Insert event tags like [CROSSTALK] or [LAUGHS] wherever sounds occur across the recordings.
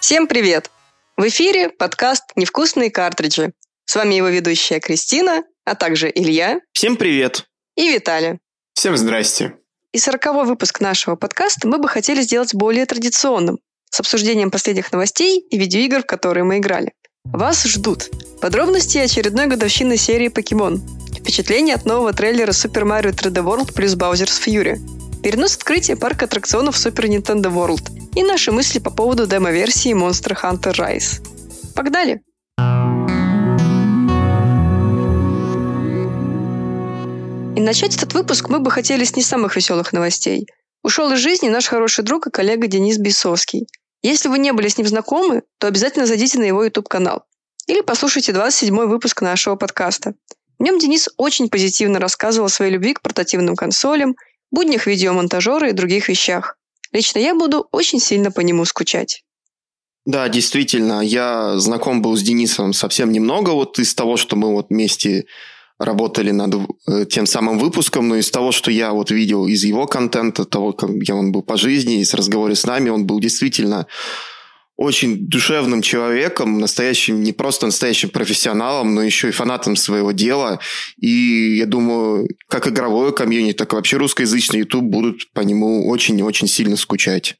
Всем привет! В эфире подкаст «Невкусные картриджи». С вами его ведущая Кристина, а также Илья. Всем привет! И Виталий. Всем здрасте! И сороковой выпуск нашего подкаста мы бы хотели сделать более традиционным, с обсуждением последних новостей и видеоигр, в которые мы играли. Вас ждут подробности очередной годовщины серии «Покемон», впечатления от нового трейлера Super Mario 3D World плюс Bowser's Fury, перенос открытия парка аттракционов Super Nintendo World и наши мысли по поводу демо-версии Monster Hunter Rise. Погнали! И начать этот выпуск мы бы хотели с не самых веселых новостей. Ушел из жизни наш хороший друг и коллега Денис Бесовский. Если вы не были с ним знакомы, то обязательно зайдите на его YouTube-канал. Или послушайте 27-й выпуск нашего подкаста. В нем Денис очень позитивно рассказывал о своей любви к портативным консолям буднях видеомонтажера и других вещах. Лично я буду очень сильно по нему скучать. Да, действительно, я знаком был с Денисом совсем немного вот из того, что мы вот вместе работали над э, тем самым выпуском, но из того, что я вот видел из его контента, того, как он был по жизни, и с разговоре с нами, он был действительно очень душевным человеком, настоящим, не просто настоящим профессионалом, но еще и фанатом своего дела. И я думаю, как игровое комьюнити, так и вообще русскоязычный YouTube будут по нему очень-очень сильно скучать.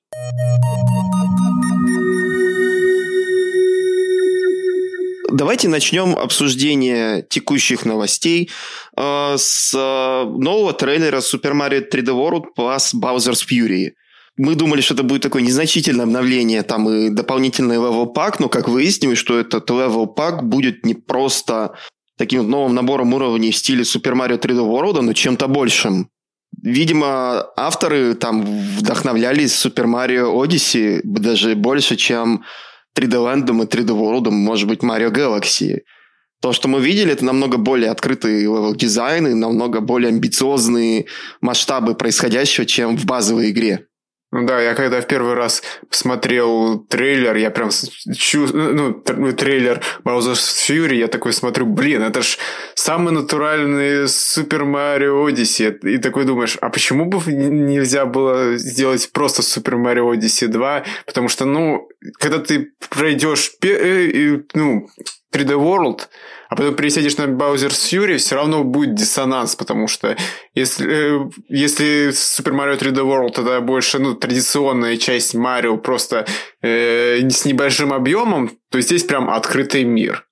Давайте начнем обсуждение текущих новостей э, с э, нового трейлера Super Mario 3D World plus Bowser's Fury – мы думали, что это будет такое незначительное обновление, там и дополнительный level pack, но как выяснилось, что этот level pack будет не просто таким новым набором уровней в стиле Super Mario 3D World, но чем-то большим. Видимо, авторы там вдохновлялись Super Mario Odyssey даже больше, чем 3D Land и 3D World, может быть, Mario Galaxy. То, что мы видели, это намного более открытый level design и намного более амбициозные масштабы происходящего, чем в базовой игре. Ну да, я когда в первый раз посмотрел трейлер, я прям чу... ну, трейлер Bowser's Fury, я такой смотрю, блин, это ж самый натуральный Super Mario Odyssey. И такой думаешь, а почему бы нельзя было сделать просто Super Mario Odyssey 2? Потому что, ну, когда ты пройдешь, э, ну, 3D World, а потом пересядешь на Bowser's Fury, все равно будет диссонанс, потому что если, э, если Super Mario 3D World это больше ну, традиционная часть Марио просто э, с небольшим объемом, то здесь прям открытый мир.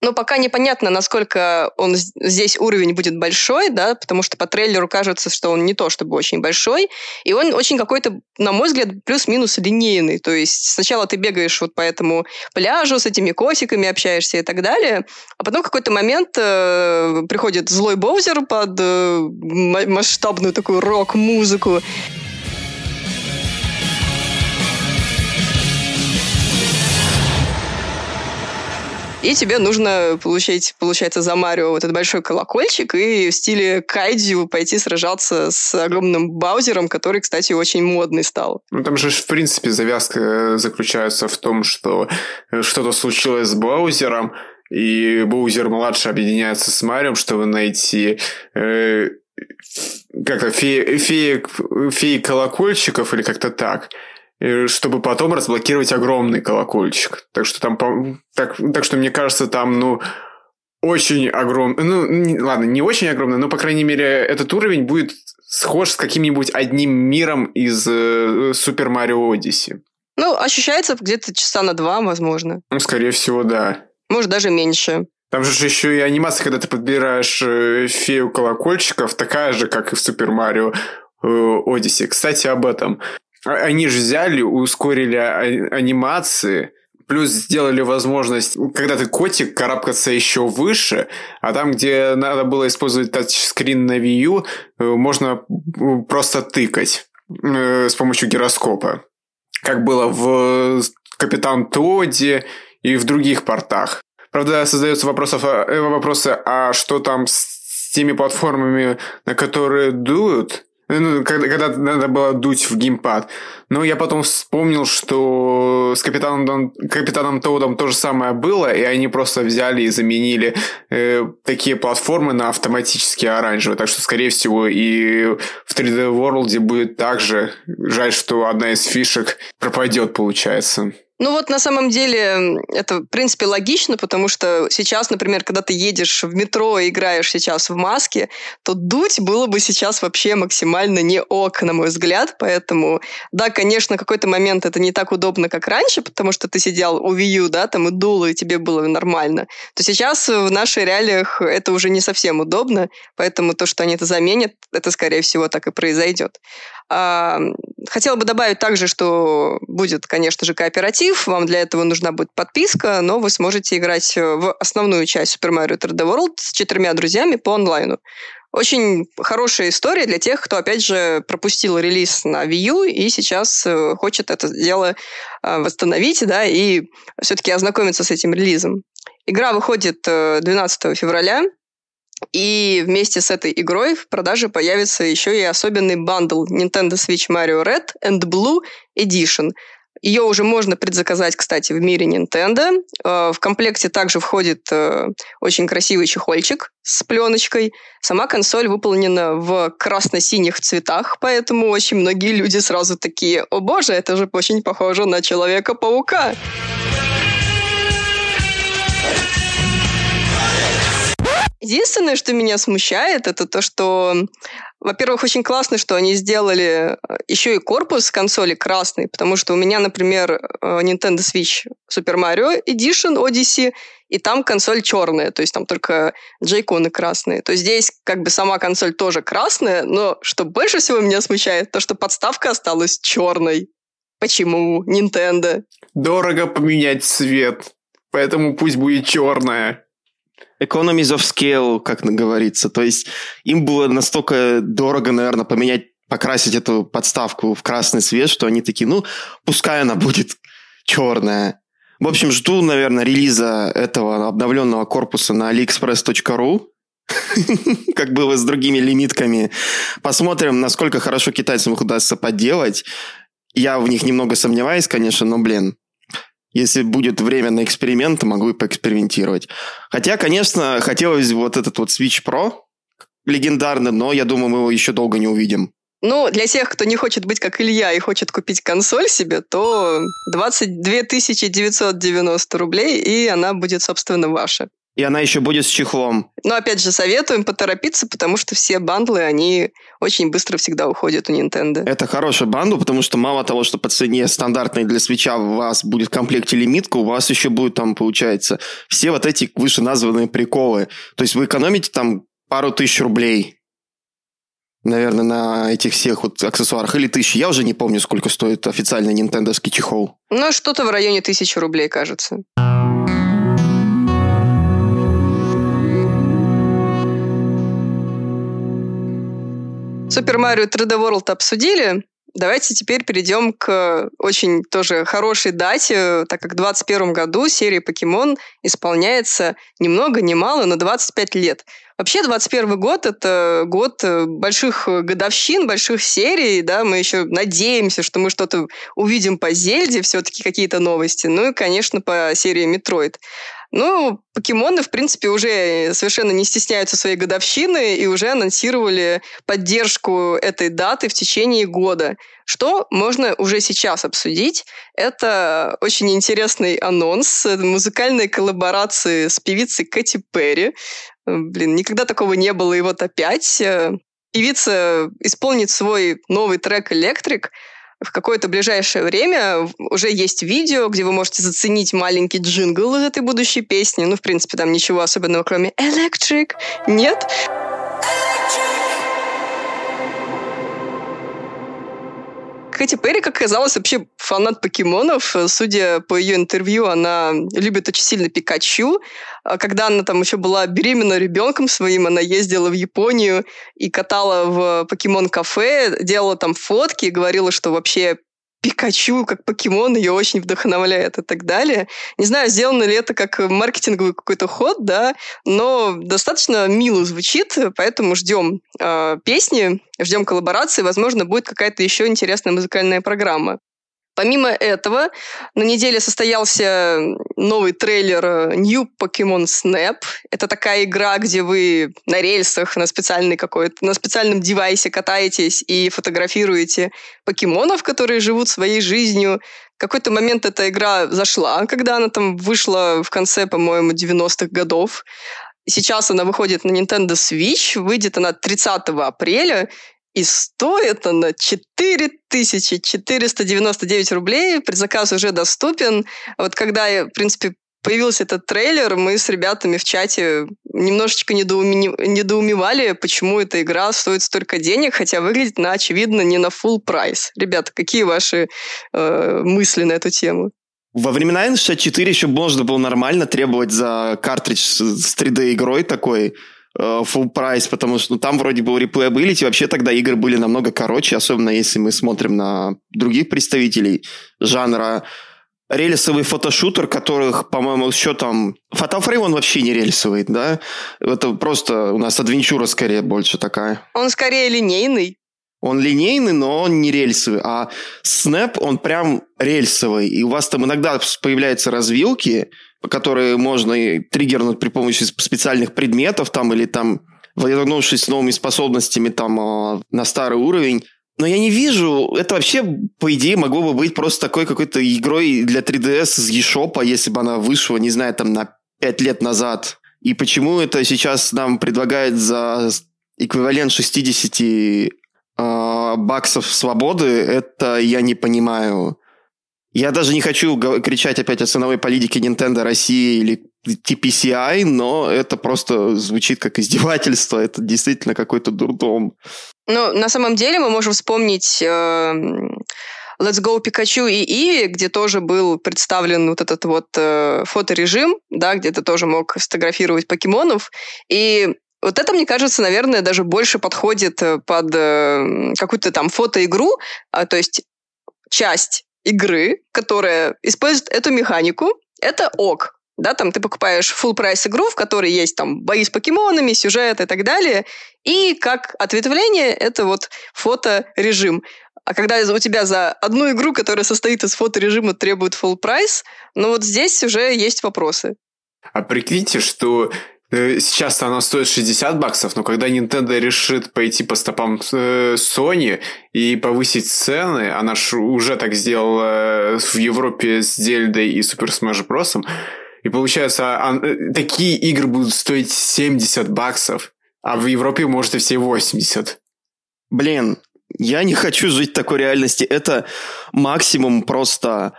Но пока непонятно, насколько он здесь уровень будет большой, да, потому что по трейлеру кажется, что он не то чтобы очень большой, и он очень какой-то, на мой взгляд, плюс-минус линейный. То есть сначала ты бегаешь вот по этому пляжу с этими котиками, общаешься и так далее, а потом в какой-то момент э, приходит злой Боузер под э, масштабную такую рок-музыку, И тебе нужно получить, получается, за Марио вот этот большой колокольчик и в стиле кайдзю пойти сражаться с огромным Баузером, который, кстати, очень модный стал. Ну, там же, в принципе, завязка э, заключается в том, что э, что-то случилось с Баузером, и Боузер-младший объединяется с Марио, чтобы найти э, как-то феи, феи, феи колокольчиков или как-то так чтобы потом разблокировать огромный колокольчик. Так что там, так, так что мне кажется, там, ну, очень огромный, ну, не, ладно, не очень огромный, но, по крайней мере, этот уровень будет схож с каким-нибудь одним миром из э, Super Mario Odyssey. Ну, ощущается где-то часа на два, возможно. Ну, скорее всего, да. Может, даже меньше. Там же еще и анимация, когда ты подбираешь э, фею колокольчиков, такая же, как и в Super Mario э, Odyssey. Кстати, об этом. А, они же взяли, ускорили а, анимации, плюс сделали возможность, когда ты котик, карабкаться еще выше, а там, где надо было использовать тачскрин на Wii U, э, можно просто тыкать э, с помощью гироскопа. Как было в Капитан Тоди и в других портах. Правда, создаются вопросов, э, вопросы, а что там с теми платформами, на которые дуют? Ну, когда, когда надо было дуть в геймпад. Но я потом вспомнил, что с Капитаном, Капитаном Тоудом то же самое было, и они просто взяли и заменили э, такие платформы на автоматические оранжевые. Так что, скорее всего, и в 3D World будет так же. Жаль, что одна из фишек пропадет, получается. Ну вот на самом деле это, в принципе, логично, потому что сейчас, например, когда ты едешь в метро и играешь сейчас в маске, то дуть было бы сейчас вообще максимально не ок, на мой взгляд. Поэтому, да, конечно, какой-то момент это не так удобно, как раньше, потому что ты сидел у Wii да, там и дул, и тебе было нормально. То сейчас в наших реалиях это уже не совсем удобно, поэтому то, что они это заменят, это, скорее всего, так и произойдет. Хотела бы добавить также, что будет, конечно же, кооператив. Вам для этого нужна будет подписка, но вы сможете играть в основную часть Super Mario 3D World с четырьмя друзьями по онлайну. Очень хорошая история для тех, кто, опять же, пропустил релиз на Wii U и сейчас э, хочет это дело э, восстановить, да, и все-таки ознакомиться с этим релизом. Игра выходит 12 э, февраля, и вместе с этой игрой в продаже появится еще и особенный бандл Nintendo Switch Mario Red and Blue Edition. Ее уже можно предзаказать, кстати, в мире Nintendo. Э, в комплекте также входит э, очень красивый чехольчик с пленочкой. Сама консоль выполнена в красно-синих цветах, поэтому очень многие люди сразу такие, о боже, это же очень похоже на Человека-паука. Единственное, что меня смущает, это то, что, во-первых, очень классно, что они сделали э, еще и корпус консоли красный, потому что у меня, например, э, Nintendo Switch Super Mario Edition Odyssey, и там консоль черная, то есть там только джейконы красные. То есть здесь как бы сама консоль тоже красная, но что больше всего меня смущает, то, что подставка осталась черной. Почему? Nintendo. Дорого поменять цвет, поэтому пусть будет черная economies of scale, как говорится. То есть им было настолько дорого, наверное, поменять, покрасить эту подставку в красный цвет, что они такие, ну, пускай она будет черная. В общем, жду, наверное, релиза этого обновленного корпуса на aliexpress.ru, [LAUGHS] как было с другими лимитками. Посмотрим, насколько хорошо китайцам их удастся подделать. Я в них немного сомневаюсь, конечно, но, блин, если будет время на эксперимент, могу и поэкспериментировать. Хотя, конечно, хотелось вот этот вот Switch Pro легендарный, но я думаю, мы его еще долго не увидим. Ну, для тех, кто не хочет быть как Илья и хочет купить консоль себе, то 22 990 рублей, и она будет, собственно, ваша. И она еще будет с чехлом. Но опять же, советуем поторопиться, потому что все бандлы, они очень быстро всегда уходят у Nintendo. Это хороший бандл, потому что мало того, что по цене стандартной для свеча у вас будет в комплекте лимитка, у вас еще будет там, получается, все вот эти выше названные приколы. То есть вы экономите там пару тысяч рублей наверное, на этих всех вот аксессуарах, или тысячи. Я уже не помню, сколько стоит официальный нинтендовский чехол. Ну, что-то в районе тысячи рублей, кажется. Супер Марио 3D World обсудили. Давайте теперь перейдем к очень тоже хорошей дате, так как в 2021 году серия Покемон исполняется ни много ни мало, но 25 лет. Вообще 21 год – это год больших годовщин, больших серий, да, мы еще надеемся, что мы что-то увидим по Зельде, все-таки какие-то новости, ну и, конечно, по серии Метроид. Ну, покемоны, в принципе, уже совершенно не стесняются своей годовщины и уже анонсировали поддержку этой даты в течение года. Что можно уже сейчас обсудить? Это очень интересный анонс музыкальной коллаборации с певицей Кэти Перри. Блин, никогда такого не было, и вот опять. Певица исполнит свой новый трек «Электрик», в какое-то ближайшее время уже есть видео, где вы можете заценить маленький джингл из этой будущей песни. Ну, в принципе, там ничего особенного, кроме «Electric» нет. Кэти Перри, как оказалось, вообще фанат покемонов. Судя по ее интервью, она любит очень сильно Пикачу. А когда она там еще была беременна ребенком своим, она ездила в Японию и катала в покемон-кафе, делала там фотки, говорила, что вообще Пикачу как покемон ее очень вдохновляет и так далее. Не знаю, сделано ли это как маркетинговый какой-то ход, да, но достаточно мило звучит, поэтому ждем э, песни, ждем коллаборации, возможно, будет какая-то еще интересная музыкальная программа. Помимо этого, на неделе состоялся новый трейлер э, New Pokemon Snap. Это такая игра, где вы на рельсах, на, специальной какой-то, на специальном девайсе катаетесь и фотографируете покемонов, которые живут своей жизнью. В какой-то момент эта игра зашла, когда она там вышла в конце, по-моему, 90-х годов. Сейчас она выходит на Nintendo Switch, выйдет она 30 апреля, и стоит она 4499 рублей. Предзаказ уже доступен. Вот когда, в принципе, появился этот трейлер, мы с ребятами в чате немножечко недоуме... недоумевали, почему эта игра стоит столько денег, хотя выглядит на, очевидно, не на full прайс. Ребята, какие ваши э, мысли на эту тему? Во времена N64 еще можно было нормально требовать за картридж с 3D-игрой такой, Э, full прайс, потому что ну, там вроде был replayability, вообще тогда игры были намного короче, особенно если мы смотрим на других представителей жанра. Рельсовый фотошутер, которых, по-моему, еще там... Fatal Frame он вообще не рельсовый, да? Это просто у нас адвенчура скорее больше такая. Он скорее линейный. Он линейный, но он не рельсовый. А Snap, он прям рельсовый. И у вас там иногда появляются развилки, которые можно триггернуть при помощи специальных предметов там или там вернувшись с новыми способностями там а, на старый уровень. Но я не вижу, это вообще, по идее, могло бы быть просто такой какой-то игрой для 3DS из eShop, если бы она вышла, не знаю, там на 5 лет назад. И почему это сейчас нам предлагают за эквивалент 60 э, а, баксов свободы, это я не понимаю. Я даже не хочу кричать опять о ценовой политике Nintendo России или TPCI, но это просто звучит как издевательство. Это действительно какой-то дурдом. Ну, на самом деле мы можем вспомнить э, Let's Go Pikachu и Иви, где тоже был представлен вот этот вот э, фоторежим, да, где ты тоже мог сфотографировать покемонов. И вот это, мне кажется, наверное, даже больше подходит э, под э, какую-то там фотоигру, а, то есть часть игры, которая использует эту механику, это ок. Да, там ты покупаешь full прайс игру, в которой есть там бои с покемонами, сюжет и так далее. И как ответвление это вот фоторежим. А когда у тебя за одну игру, которая состоит из фоторежима, требует full прайс, ну вот здесь уже есть вопросы. А прикиньте, что сейчас она стоит 60 баксов, но когда Nintendo решит пойти по стопам э, Sony и повысить цены, она ж уже так сделала э, в Европе с Дельдой и Super Smash Bros. И получается, такие игры будут стоить 70 баксов, а в Европе, может, и все 80. Блин, я не [LAUGHS] хочу жить в такой реальности. Это максимум просто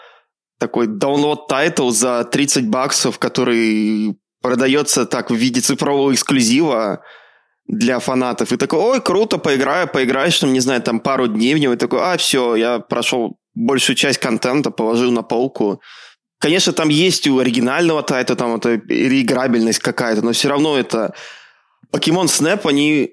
такой download title за 30 баксов, который продается так в виде цифрового эксклюзива для фанатов. И такой, ой, круто, поиграю, поиграешь, там, не знаю, там пару дней в него, и такой, а, все, я прошел большую часть контента, положил на полку. Конечно, там есть у оригинального тайта там это реиграбельность какая-то, но все равно это... Pokemon Snap, они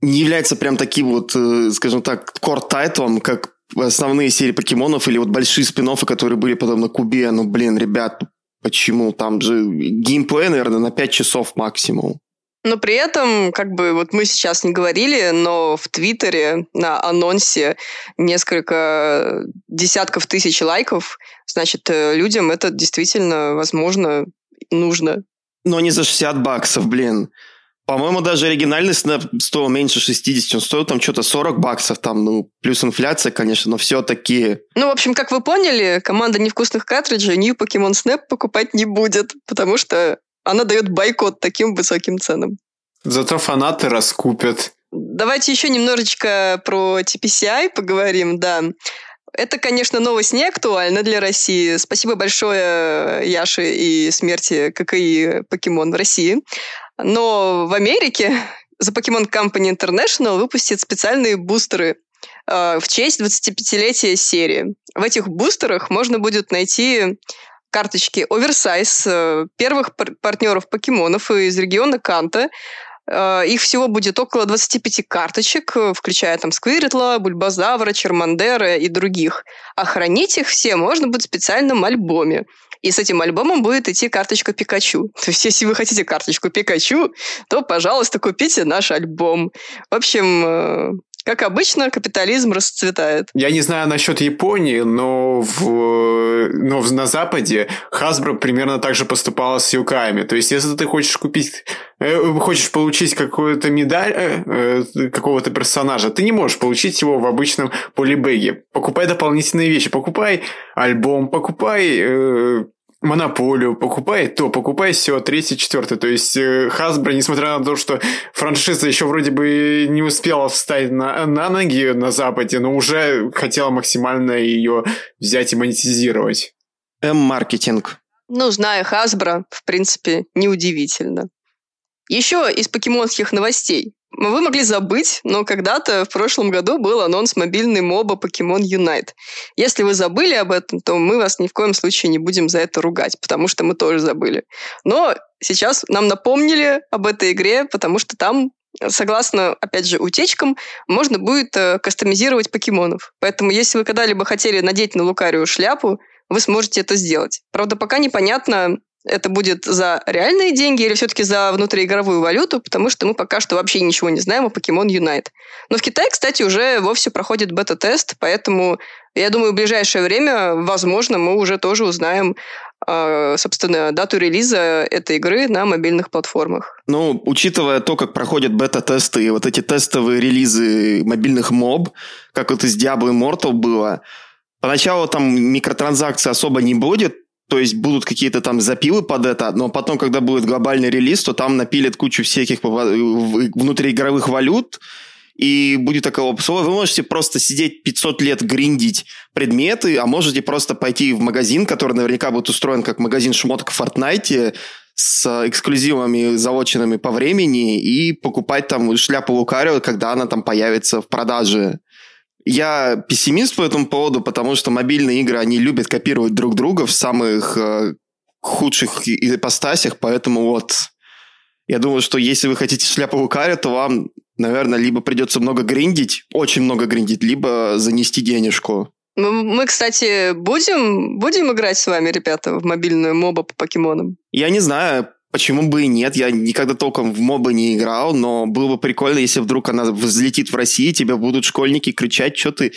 не являются прям таким вот, э, скажем так, кор-тайтлом, как основные серии покемонов или вот большие спин которые были потом на Кубе. Ну, блин, ребят, Почему? Там же геймплей, наверное, на 5 часов максимум. Но при этом, как бы, вот мы сейчас не говорили, но в Твиттере на анонсе несколько десятков тысяч лайков, значит, э, людям это действительно, возможно, нужно. Но не за 60 баксов, блин. По-моему, даже оригинальный снэп стоил меньше 60, он стоил там что-то 40 баксов, там, ну, плюс инфляция, конечно, но все-таки... Ну, в общем, как вы поняли, команда невкусных картриджей New Pokemon Snap покупать не будет, потому что она дает бойкот таким высоким ценам. Зато фанаты раскупят. Давайте еще немножечко про TPCI поговорим, да. Это, конечно, новость не актуальна для России. Спасибо большое Яше и смерти ККИ Покемон в России. Но в Америке [LAUGHS] The Pokemon Company International выпустит специальные бустеры э, в честь 25-летия серии. В этих бустерах можно будет найти карточки оверсайз э, первых пар- партнеров покемонов из региона Канта, Э, их всего будет около 25 карточек, э, включая там Сквиртла, Бульбазавра, Чермандера и других. А хранить их все можно будет в специальном альбоме. И с этим альбомом будет идти карточка Пикачу. [LAUGHS] То есть, если вы хотите карточку Пикачу, то, пожалуйста, купите наш альбом. В общем, э, как обычно, капитализм расцветает. Я не знаю насчет Японии, но, в, но на Западе Hasbro примерно так же поступала с юками. То есть, если ты хочешь купить, э, хочешь получить какую-то медаль э, э, какого-то персонажа, ты не можешь получить его в обычном полибеге. Покупай дополнительные вещи, покупай альбом, покупай монополию, покупай то, покупай все, третий, четвертый. То есть Hasbro, несмотря на то, что франшиза еще вроде бы не успела встать на, на ноги на Западе, но уже хотела максимально ее взять и монетизировать. М-маркетинг. Ну, зная Hasbro, в принципе, неудивительно. Еще из покемонских новостей. Вы могли забыть, но когда-то в прошлом году был анонс мобильной моба Pokemon Unite. Если вы забыли об этом, то мы вас ни в коем случае не будем за это ругать, потому что мы тоже забыли. Но сейчас нам напомнили об этой игре, потому что там согласно, опять же, утечкам, можно будет э, кастомизировать покемонов. Поэтому, если вы когда-либо хотели надеть на Лукарию шляпу, вы сможете это сделать. Правда, пока непонятно, это будет за реальные деньги или все-таки за внутриигровую валюту, потому что мы пока что вообще ничего не знаем о Pokemon Unite. Но в Китае, кстати, уже вовсе проходит бета-тест, поэтому я думаю, в ближайшее время, возможно, мы уже тоже узнаем а, собственно, дату релиза этой игры на мобильных платформах. Ну, учитывая то, как проходят бета-тесты и вот эти тестовые релизы мобильных моб, как вот из Diablo Immortal было, поначалу там микротранзакций особо не будет, то есть будут какие-то там запилы под это, но потом, когда будет глобальный релиз, то там напилят кучу всяких внутриигровых валют, и будет такого слова, вы можете просто сидеть 500 лет гриндить предметы, а можете просто пойти в магазин, который наверняка будет устроен как магазин шмоток в Fortnite, с эксклюзивами, залоченными по времени, и покупать там шляпу Лукарио, когда она там появится в продаже. Я пессимист по этому поводу, потому что мобильные игры, они любят копировать друг друга в самых э, худших ипостасях, поэтому вот я думаю, что если вы хотите шляпу Лукари, то вам, наверное, либо придется много гриндить, очень много гриндить, либо занести денежку. Мы, кстати, будем, будем играть с вами, ребята, в мобильную моба по покемонам? Я не знаю, Почему бы и нет? Я никогда толком в мобы не играл, но было бы прикольно, если вдруг она взлетит в России, тебе будут школьники кричать, что ты,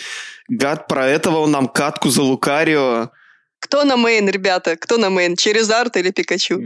гад, про этого нам катку за Лукарио. Кто на main, ребята? Кто на main? Чаризард или Пикачу?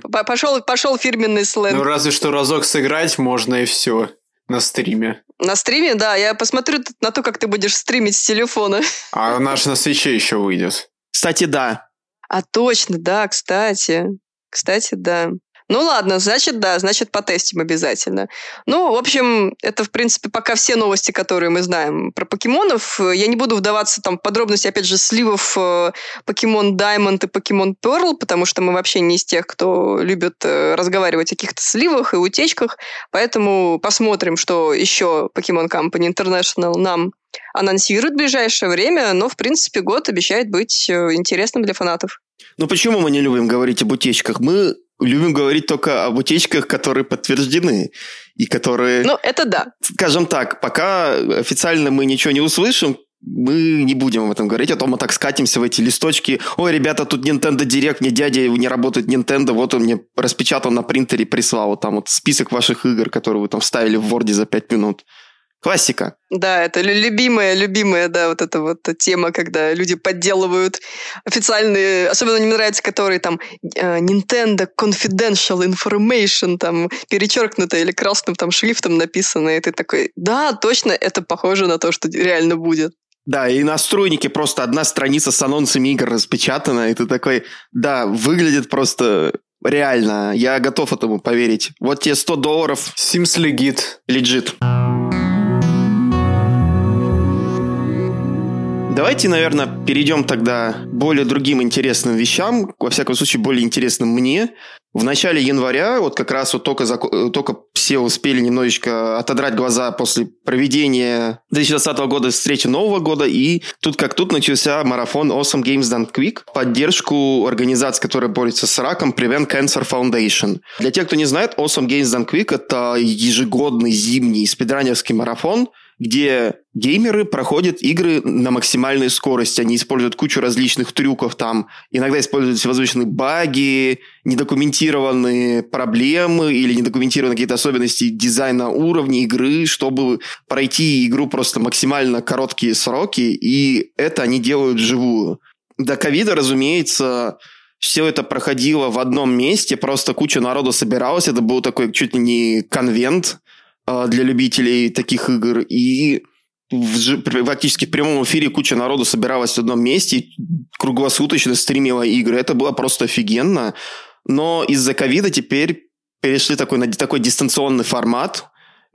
[LAUGHS] Пошел, пошел фирменный сленг. Ну, разве что разок сыграть можно и все. На стриме. На стриме, да. Я посмотрю на то, как ты будешь стримить с телефона. [LAUGHS] А он ж на Switch е еще выйдет. Кстати, да. А точно, да, кстати. Кстати, да. Ну ладно, значит, да, значит, потестим обязательно. Ну, в общем, это, в принципе, пока все новости, которые мы знаем про покемонов. Я не буду вдаваться там в подробности, опять же, сливов э, покемон Diamond и покемон Pearl, потому что мы вообще не из тех, кто любит э, разговаривать о каких-то сливах и утечках. Поэтому посмотрим, что еще Pokemon Company International нам анонсирует в ближайшее время, но, в принципе, год обещает быть э, интересным для фанатов. Ну почему мы не любим говорить об утечках? Мы любим говорить только об утечках, которые подтверждены и которые... Ну, это да. Скажем так, пока официально мы ничего не услышим, мы не будем об этом говорить, а то мы так скатимся в эти листочки. Ой, ребята, тут Nintendo Direct, мне дядя не работает Nintendo, вот он мне распечатал на принтере, прислал вот там вот список ваших игр, которые вы там вставили в Word за 5 минут. Классика. Да, это любимая, любимая, да, вот эта вот тема, когда люди подделывают официальные, особенно мне нравится, которые там э, Nintendo Confidential Information, там перечеркнуто или красным там шрифтом написано, и ты такой, да, точно, это похоже на то, что реально будет. Да, и на стройнике просто одна страница с анонсами игр распечатана, и ты такой, да, выглядит просто реально, я готов этому поверить. Вот тебе 100 долларов. Sims Legit. Legit. Давайте, наверное, перейдем тогда к более другим интересным вещам, во всяком случае, более интересным мне. В начале января, вот как раз вот только, зак- только все успели немножечко отодрать глаза после проведения 2020 года встречи Нового года, и тут как тут начался марафон Awesome Games Done Quick, поддержку организации, которая борется с раком, Prevent Cancer Foundation. Для тех, кто не знает, Awesome Games Done Quick – это ежегодный зимний спидранерский марафон, где геймеры проходят игры на максимальной скорости. Они используют кучу различных трюков там. Иногда используют всевозможные баги, недокументированные проблемы или недокументированные какие-то особенности дизайна уровня игры, чтобы пройти игру просто максимально короткие сроки. И это они делают вживую. До ковида, разумеется, все это проходило в одном месте, просто куча народу собиралась, это был такой чуть ли не конвент, для любителей таких игр. И в, практически в прямом эфире куча народу собиралась в одном месте, круглосуточно стримила игры. Это было просто офигенно. Но из-за ковида теперь перешли такой, на такой дистанционный формат,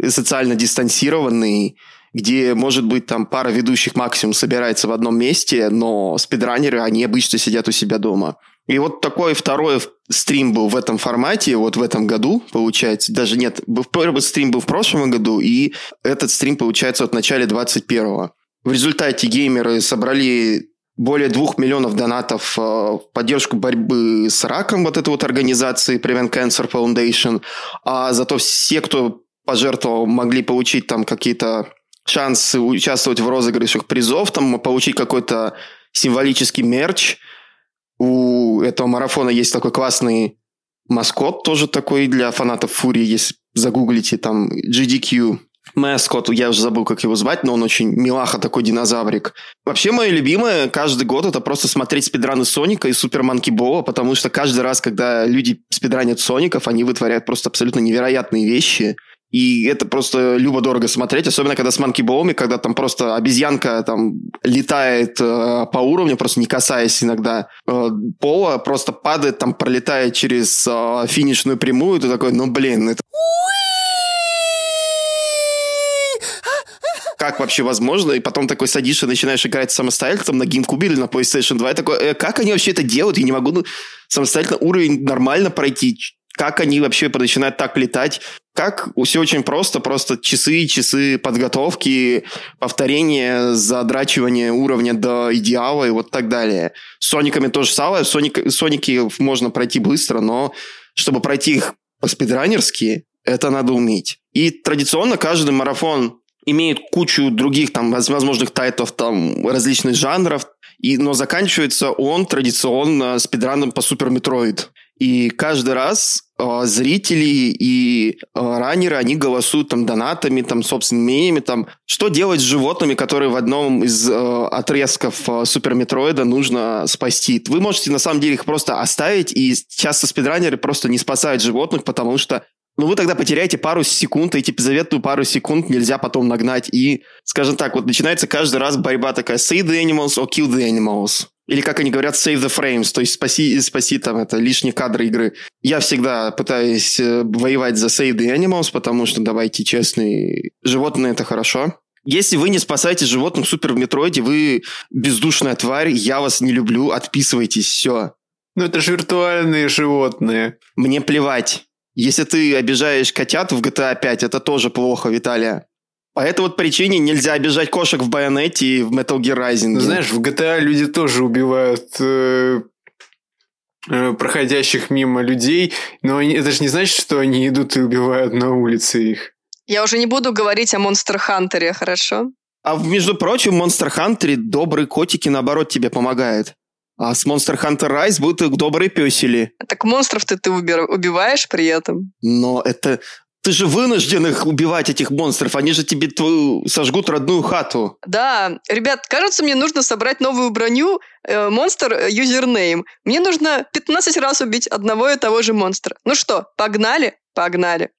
социально дистанцированный, где, может быть, там пара ведущих максимум собирается в одном месте, но спидранеры, они обычно сидят у себя дома. И вот такой второй стрим был в этом формате, вот в этом году, получается. Даже нет, первый стрим был в прошлом году, и этот стрим, получается, от начала 21-го. В результате геймеры собрали более двух миллионов донатов э, в поддержку борьбы с раком вот этой вот организации Prevent Cancer Foundation, а зато все, кто пожертвовал, могли получить там какие-то шансы участвовать в розыгрышах призов, там получить какой-то символический мерч – у этого марафона есть такой классный маскот, тоже такой для фанатов Фурии, если загуглите, там GDQ Маскот, я уже забыл, как его звать, но он очень милаха такой динозаврик. Вообще, мое любимое каждый год это просто смотреть спидраны Соника и Супер Манки Бола, потому что каждый раз, когда люди спидранят Соников, они вытворяют просто абсолютно невероятные вещи. И это просто любо-дорого смотреть, особенно когда с манкиболами, когда там просто обезьянка там летает э, по уровню, просто не касаясь иногда э, пола, просто падает, там пролетает через э, финишную прямую, ты такой, ну блин, это... как вообще возможно, и потом такой садишься начинаешь играть самостоятельно там, на GameCube или на PlayStation 2, и такой, э, как они вообще это делают? Я не могу ну, самостоятельно уровень нормально пройти как они вообще начинают так летать. Как все очень просто, просто часы часы подготовки, повторение, задрачивание уровня до идеала и вот так далее. С Сониками то же самое. Соник, Соники можно пройти быстро, но чтобы пройти их по-спидранерски, это надо уметь. И традиционно каждый марафон имеет кучу других там возможных тайтлов там различных жанров, и, но заканчивается он традиционно спидраном по Super Metroid. И каждый раз э, зрители и э, раннеры, они голосуют там донатами, там, собственными мнениями, там, что делать с животными, которые в одном из э, отрезков э, Супер Метроида нужно спасти. Вы можете, на самом деле, их просто оставить, и часто спидранеры просто не спасают животных, потому что ну, вы тогда потеряете пару секунд, эти заветную пару секунд нельзя потом нагнать. И, скажем так, вот начинается каждый раз борьба такая save the animals or kill the animals. Или, как они говорят, save the frames, то есть спаси, спаси там это лишние кадры игры. Я всегда пытаюсь э, воевать за save the animals, потому что, давайте честные, животные это хорошо. Если вы не спасаете животных в Супер в Метроиде, вы бездушная тварь, я вас не люблю, отписывайтесь, все. Ну это же виртуальные животные. Мне плевать. Если ты обижаешь котят в GTA 5, это тоже плохо, Виталия. По этой вот причине нельзя обижать кошек в Байонете и в Metal Gear Rising. Ну, знаешь, в GTA люди тоже убивают э, э, проходящих мимо людей, но они, это же не значит, что они идут и убивают на улице их. Я уже не буду говорить о Монстр Хантере, хорошо? А между прочим, в Монстр Хантере добрые котики, наоборот, тебе помогают. А с Monster Hunter Rise будут добрые песели. Так монстров ты, ты убиваешь при этом? Но это ты же вынужден их убивать, этих монстров. Они же тебе твою сожгут родную хату. Да. Ребят, кажется, мне нужно собрать новую броню э, монстр юзернейм. Мне нужно 15 раз убить одного и того же монстра. Ну что, погнали? Погнали.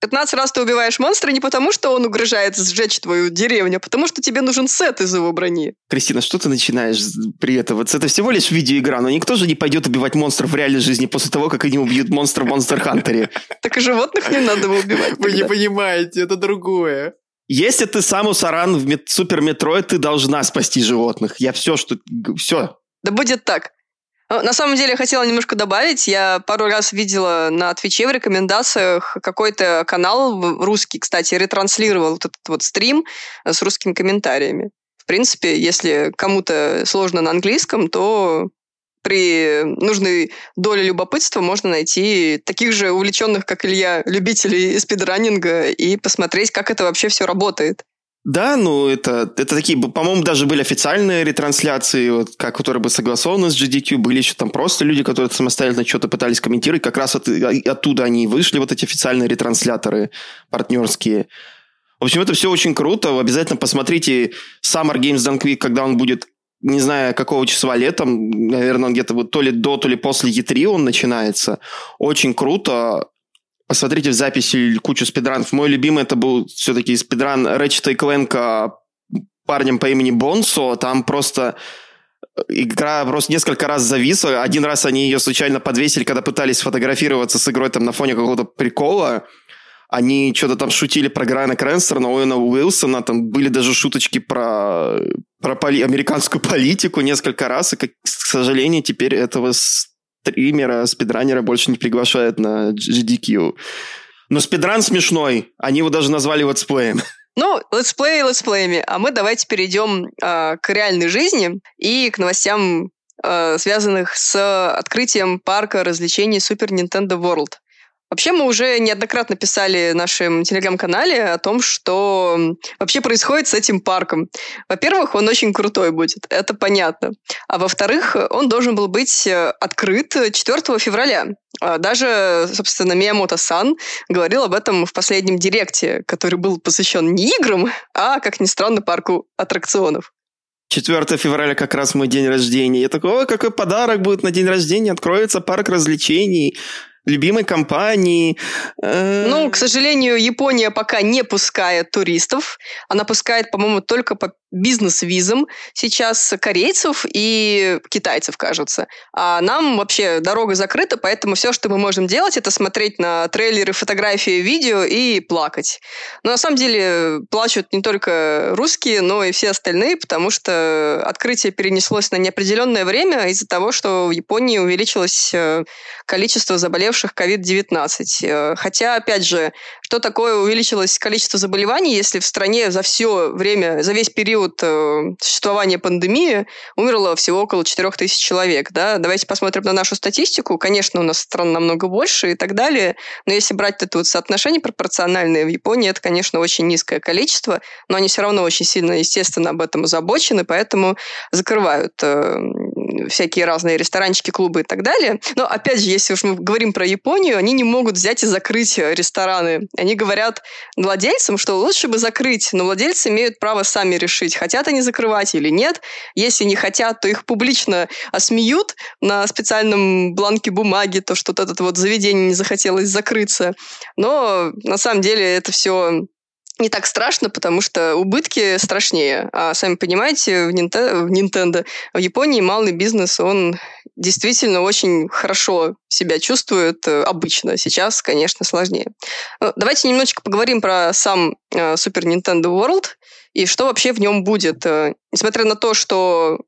15 раз ты убиваешь монстра не потому, что он угрожает сжечь твою деревню, а потому что тебе нужен сет из его брони. Кристина, что ты начинаешь при этом? Это всего лишь видеоигра, но никто же не пойдет убивать монстров в реальной жизни после того, как они убьют монстра в Monster Hunter е. [LAUGHS] Так и животных не надо убивать. Вы не понимаете, это другое. Если ты Samus Aran в Super Metroid, ты должна спасти животных. Я все, что... Все. Да будет так. Ну, на самом деле, хотела немножко добавить. Я пару раз видела на Твиче в рекомендациях какой-то канал русский, кстати, ретранслировал вот этот вот стрим с русскими комментариями. В принципе, если кому-то сложно на английском, то при нужной доле любопытства можно найти таких же увлеченных, как Илья, любителей спидранинга и посмотреть, как это вообще все работает. Да, ну это, это такие, по-моему, даже были официальные ретрансляции, вот, как, которые бы согласованы с GDQ, были еще там просто люди, которые самостоятельно что-то пытались комментировать, как раз от, оттуда они вышли, вот эти официальные ретрансляторы партнерские. В общем, это все очень круто, обязательно посмотрите Summer Games Done Quick, когда он будет не знаю, какого числа летом, наверное, где-то вот то ли до, то ли после E3 он начинается. Очень круто. Посмотрите в записи кучу спидранов. Мой любимый это был все-таки спидран Ratchet Clank парнем по имени Бонсо. Там просто э, игра просто несколько раз зависла. Один раз они ее случайно подвесили, когда пытались фотографироваться с игрой там на фоне какого-то прикола. Они что-то там шутили про Брайана Крэнстона, Оуэна Уилсона, там были даже шуточки про, про поли- американскую политику несколько раз, и, как, к сожалению, теперь этого стримера, спидранера больше не приглашают на GDQ. Но спидран смешной, они его даже назвали летсплеем. [LAUGHS] Ну, летсплей летсплеями, а мы давайте перейдем э, к реальной жизни и к новостям, э, связанных с открытием парка развлечений Super Nintendo World. Вообще мы уже неоднократно писали в нашем телеграм-канале о том, что вообще происходит с этим парком. Во-первых, он очень крутой будет, это понятно. А во-вторых, он должен был быть э, открыт 4 февраля. А даже, собственно, Миямото-сан говорил об этом в последнем директе, который был посвящен не играм, а, как ни странно, парку аттракционов. 4 февраля как раз мой день рождения. Я такой, ой, какой подарок будет на день рождения. Откроется парк развлечений любимой компании. Э, ну, к сожалению, Япония пока не пускает туристов. Она пускает, по-моему, только по бизнес-визам сейчас корейцев и китайцев, кажется. А нам вообще дорога закрыта, поэтому все, что мы можем делать, это смотреть на трейлеры, фотографии, видео и плакать. Но на самом деле плачут не только русские, но и все остальные, потому что открытие перенеслось на неопределенное время из-за того, что в Японии увеличилось э, количество заболевших COVID-19. Э, хотя, опять же, что такое увеличилось количество заболеваний, если в стране за все время, за весь период э, существования пандемии умерло всего около 4 тысяч человек. Да? Давайте посмотрим на нашу статистику. Конечно, у нас стран намного больше и так далее, но если брать это вот соотношение пропорциональное в Японии, это, конечно, очень низкое количество, но они все равно очень сильно, естественно, об этом озабочены, поэтому закрывают э, всякие разные ресторанчики, клубы и так далее. Но, опять же, если уж мы говорим про Японию, они не могут взять и закрыть рестораны. Они говорят владельцам, что лучше бы закрыть, но владельцы имеют право сами решить, хотят они закрывать или нет. Если не хотят, то их публично осмеют на специальном бланке бумаги, то, что вот это вот заведение не захотелось закрыться. Но на самом деле это все не так страшно, потому что убытки страшнее. А сами понимаете, в Nintendo, в, Nintendo, в Японии малый бизнес, он действительно очень хорошо себя чувствует э, обычно. Сейчас, конечно, сложнее. Ну, давайте немножечко поговорим про сам э, Super Nintendo World и что вообще в нем будет. Э, несмотря на то, что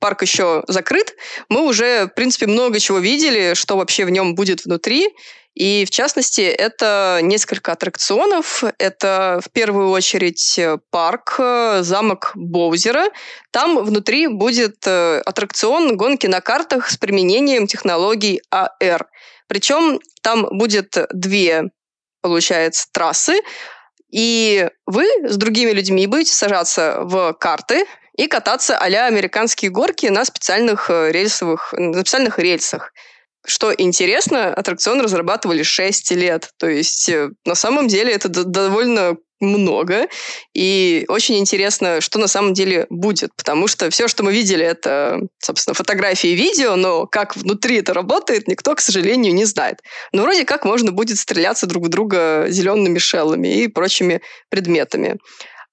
парк еще закрыт, мы уже, в принципе, много чего видели, что вообще в нем будет внутри. И, в частности, это несколько аттракционов. Это, в первую очередь, парк, э, замок Боузера. Там внутри будет э, аттракцион гонки на картах с применением технологий AR. Причем там будет две, получается, трассы. И вы с другими людьми будете сажаться в карты и кататься а американские горки на специальных э, рельсовых, на специальных рельсах. Что интересно, аттракцион разрабатывали 6 лет. То есть э, на самом деле это довольно много. И очень интересно, что на самом деле будет. Потому что все, что мы видели, это, собственно, фотографии и видео, но как внутри это работает, никто, к сожалению, не знает. Но вроде как можно будет стреляться друг в друга зелеными шеллами и прочими предметами.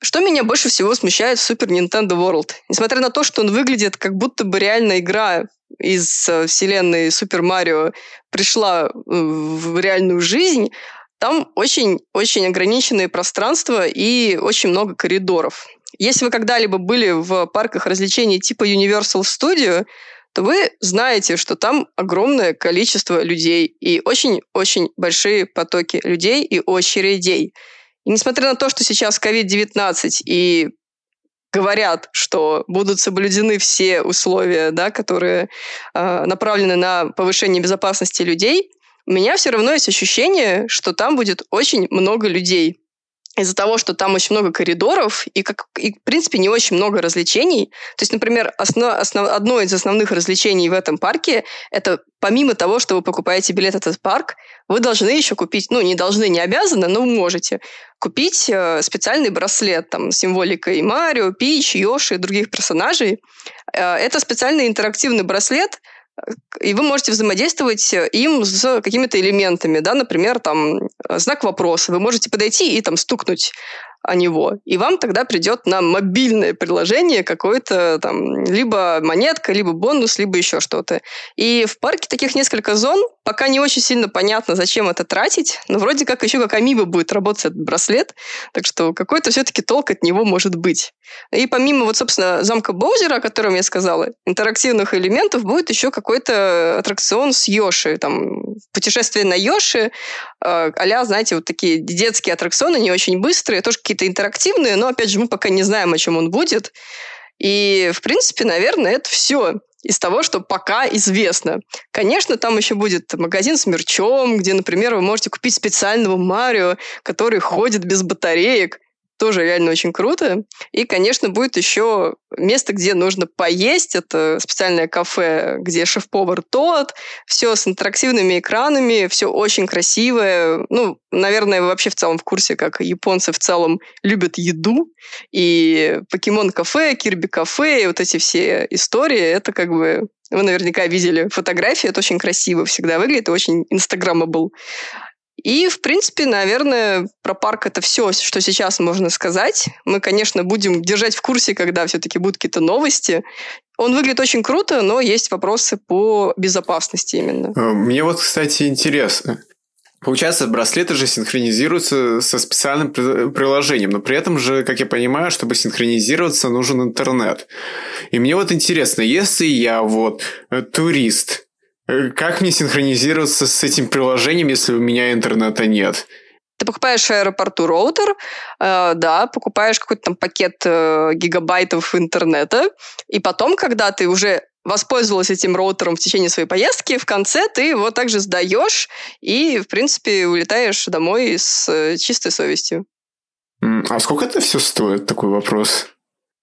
Что меня больше всего смущает в Super Nintendo World? Несмотря на то, что он выглядит как будто бы реальная игра из э, вселенной Супер Марио пришла э, в реальную жизнь, там очень-очень ограниченные пространства и очень много коридоров. Если вы когда-либо были в парках развлечений типа Universal Studio, то вы знаете, что там огромное количество людей и очень-очень большие потоки людей и очередей. И несмотря на то, что сейчас COVID-19 и говорят, что будут соблюдены все условия, да, которые э, направлены на повышение безопасности людей, у меня все равно есть ощущение, что там будет очень много людей из-за того, что там очень много коридоров и, как, и, в принципе, не очень много развлечений. То есть, например, основ, основ, одно из основных развлечений в этом парке – это помимо того, что вы покупаете билет в этот парк, вы должны еще купить, ну, не должны, не обязаны, но можете купить э, специальный браслет там, с символикой Марио, Пич, Йоши и других персонажей. Э, это специальный интерактивный браслет – и вы можете взаимодействовать э, им с какими-то элементами, да, например, там знак вопроса. Вы можете подойти и там стукнуть о него. И вам тогда придет на мобильное приложение какое-то там либо монетка, либо бонус, либо еще что-то. И в парке таких несколько зон. Пока не очень сильно понятно, зачем это тратить, но вроде как еще как амиба будет работать этот браслет, так что какой-то все-таки толк от него может быть. И помимо вот, собственно, замка Боузера, о котором я сказала, интерактивных элементов будет еще какой-то аттракцион с Йоши, там путешествие на Йоши, а знаете, вот такие детские аттракционы, не очень быстрые, тоже какие-то интерактивные, но, опять же, мы пока не знаем, о чем он будет. И, в принципе, наверное, это все из того, что пока известно. Конечно, там еще будет магазин с мерчом, где, например, вы можете купить специального Марио, который ходит без батареек тоже реально очень круто. И, конечно, будет еще место, где нужно поесть. Это специальное кафе, где шеф-повар тот. Все с интерактивными экранами, все очень красивое. Ну, наверное, вы вообще в целом в курсе, как японцы в целом любят еду. И покемон-кафе, кирби-кафе, и вот эти все истории, это как бы вы наверняка видели фотографии, это очень красиво всегда выглядит, очень инстаграмабл. И, в принципе, наверное, про парк это все, что сейчас можно сказать. Мы, конечно, будем держать в курсе, когда все-таки будут какие-то новости. Он выглядит очень круто, но есть вопросы по безопасности именно. Э, мне вот, кстати, интересно. Получается, браслеты же синхронизируются со специальным приложением, но при этом же, как я понимаю, чтобы синхронизироваться, нужен интернет. И мне вот интересно, если я вот э, турист, как мне синхронизироваться с этим приложением, если у меня интернета нет? Ты покупаешь в аэропорту роутер, э, да, покупаешь какой-то там пакет э, гигабайтов интернета, и потом, когда ты уже воспользовалась этим роутером в течение своей поездки, в конце ты его также сдаешь и, в принципе, улетаешь домой с э, чистой совестью. А сколько это все стоит, такой вопрос?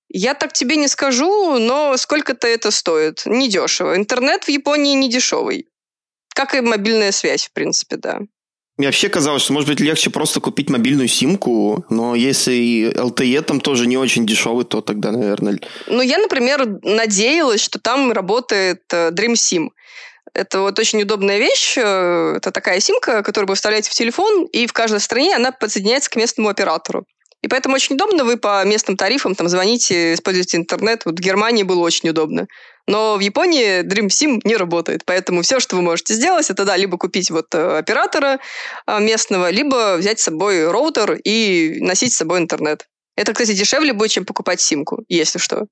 Я так тебе не скажу, но сколько-то это стоит. Недешево. Интернет в Японии не дешевый. Как и мобильная связь, в принципе, да. Мне вообще казалось, что может быть легче просто купить мобильную симку, но если LTE там тоже не очень дешевый, то тогда, наверное... Ну, я, например, надеялась, что там работает э, Dream SIM. Это вот очень удобная вещь. Э, это такая симка, которую вы вставляете в телефон, и в каждой стране она подсоединяется к местному оператору. И поэтому очень удобно, вы по местным тарифам там звоните, используете интернет. Вот в Германии было очень удобно. Но в Японии Dream Sim не работает, поэтому все, что вы можете сделать, это да, либо купить вот э, оператора а, местного, либо взять с собой роутер и носить с собой интернет. Это, кстати, дешевле будет, чем покупать симку, если что.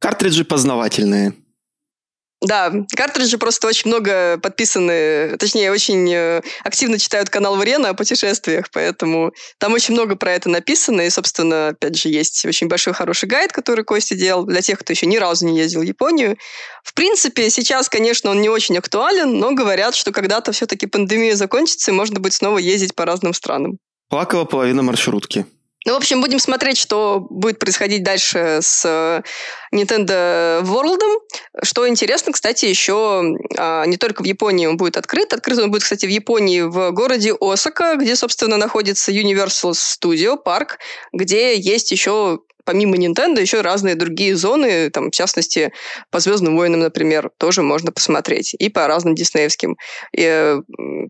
Картриджи познавательные. Да, картриджи просто очень много подписаны, точнее, очень э, активно читают канал Варена о путешествиях, поэтому там очень много про это написано, и, собственно, опять же, есть очень большой хороший гайд, который Костя делал для тех, кто еще ни разу не ездил в Японию. В принципе, сейчас, конечно, он не очень актуален, но говорят, что когда-то все-таки пандемия закончится, и можно будет снова ездить по разным странам. Плакала половина маршрутки. Ну, в общем, будем смотреть, что будет происходить дальше с э, Nintendo World. Что интересно, кстати, еще а, не только в Японии он будет открыт. Открыт он будет, кстати, в Японии в городе Осака, где, собственно, находится Universal Studio Park, где есть еще помимо Nintendo еще разные другие зоны, там, в частности, по Звездным войнам, например, тоже можно посмотреть. И по разным диснеевским э,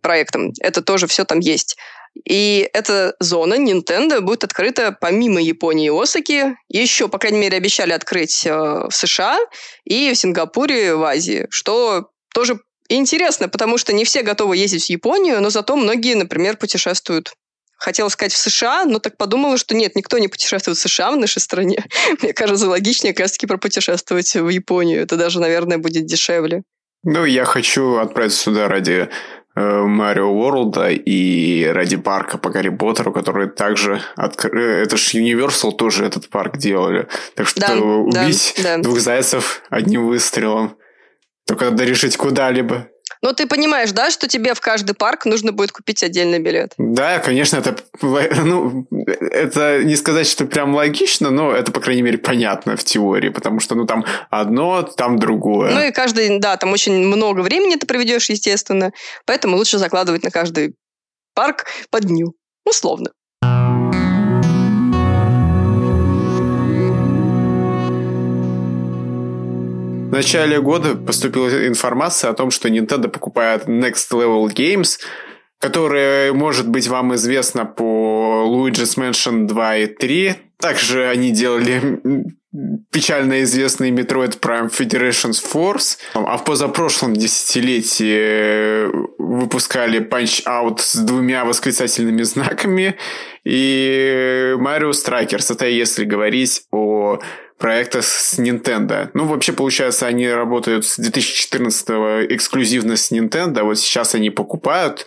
проектам. Это тоже все там есть. И эта зона Nintendo будет открыта помимо Японии и Осаки. Еще, по крайней мере, обещали открыть э, в США и в Сингапуре, в Азии, что тоже интересно, потому что не все готовы ездить в Японию, но зато многие, например, путешествуют хотела сказать в США, но так подумала, что нет, никто не путешествует в США в нашей стране. [LAUGHS] Мне кажется, логичнее как раз-таки пропутешествовать в Японию. Это даже, наверное, будет дешевле. Ну, я хочу отправиться сюда ради Марио Уорлда и ради парка по Гарри Поттеру, который также... Откр... Это же Universal тоже этот парк делали. Так что Да, убить да, да. двух зайцев одним выстрелом. Только надо решить куда-либо. Но ты понимаешь, да, что тебе в каждый парк нужно будет купить отдельный билет? Да, конечно, это, ну, это не сказать, что прям логично, но это, по крайней мере, понятно в теории, потому что, ну, там одно, там другое. Ну и каждый, да, там очень много времени ты проведешь, естественно, поэтому лучше закладывать на каждый парк по дню, условно. Начале года поступила информация о том, что Nintendo покупает Next Level Games, которая может быть вам известна по Luigi's Mansion 2 и 3. Также они делали печально известный Metroid Prime Federation's Force, а в позапрошлом десятилетии выпускали Punch-Out с двумя восклицательными знаками и Mario Strikers. Это если говорить о проектах с Nintendo. Ну, вообще, получается, они работают с 2014 эксклюзивно с Nintendo, а вот сейчас они покупают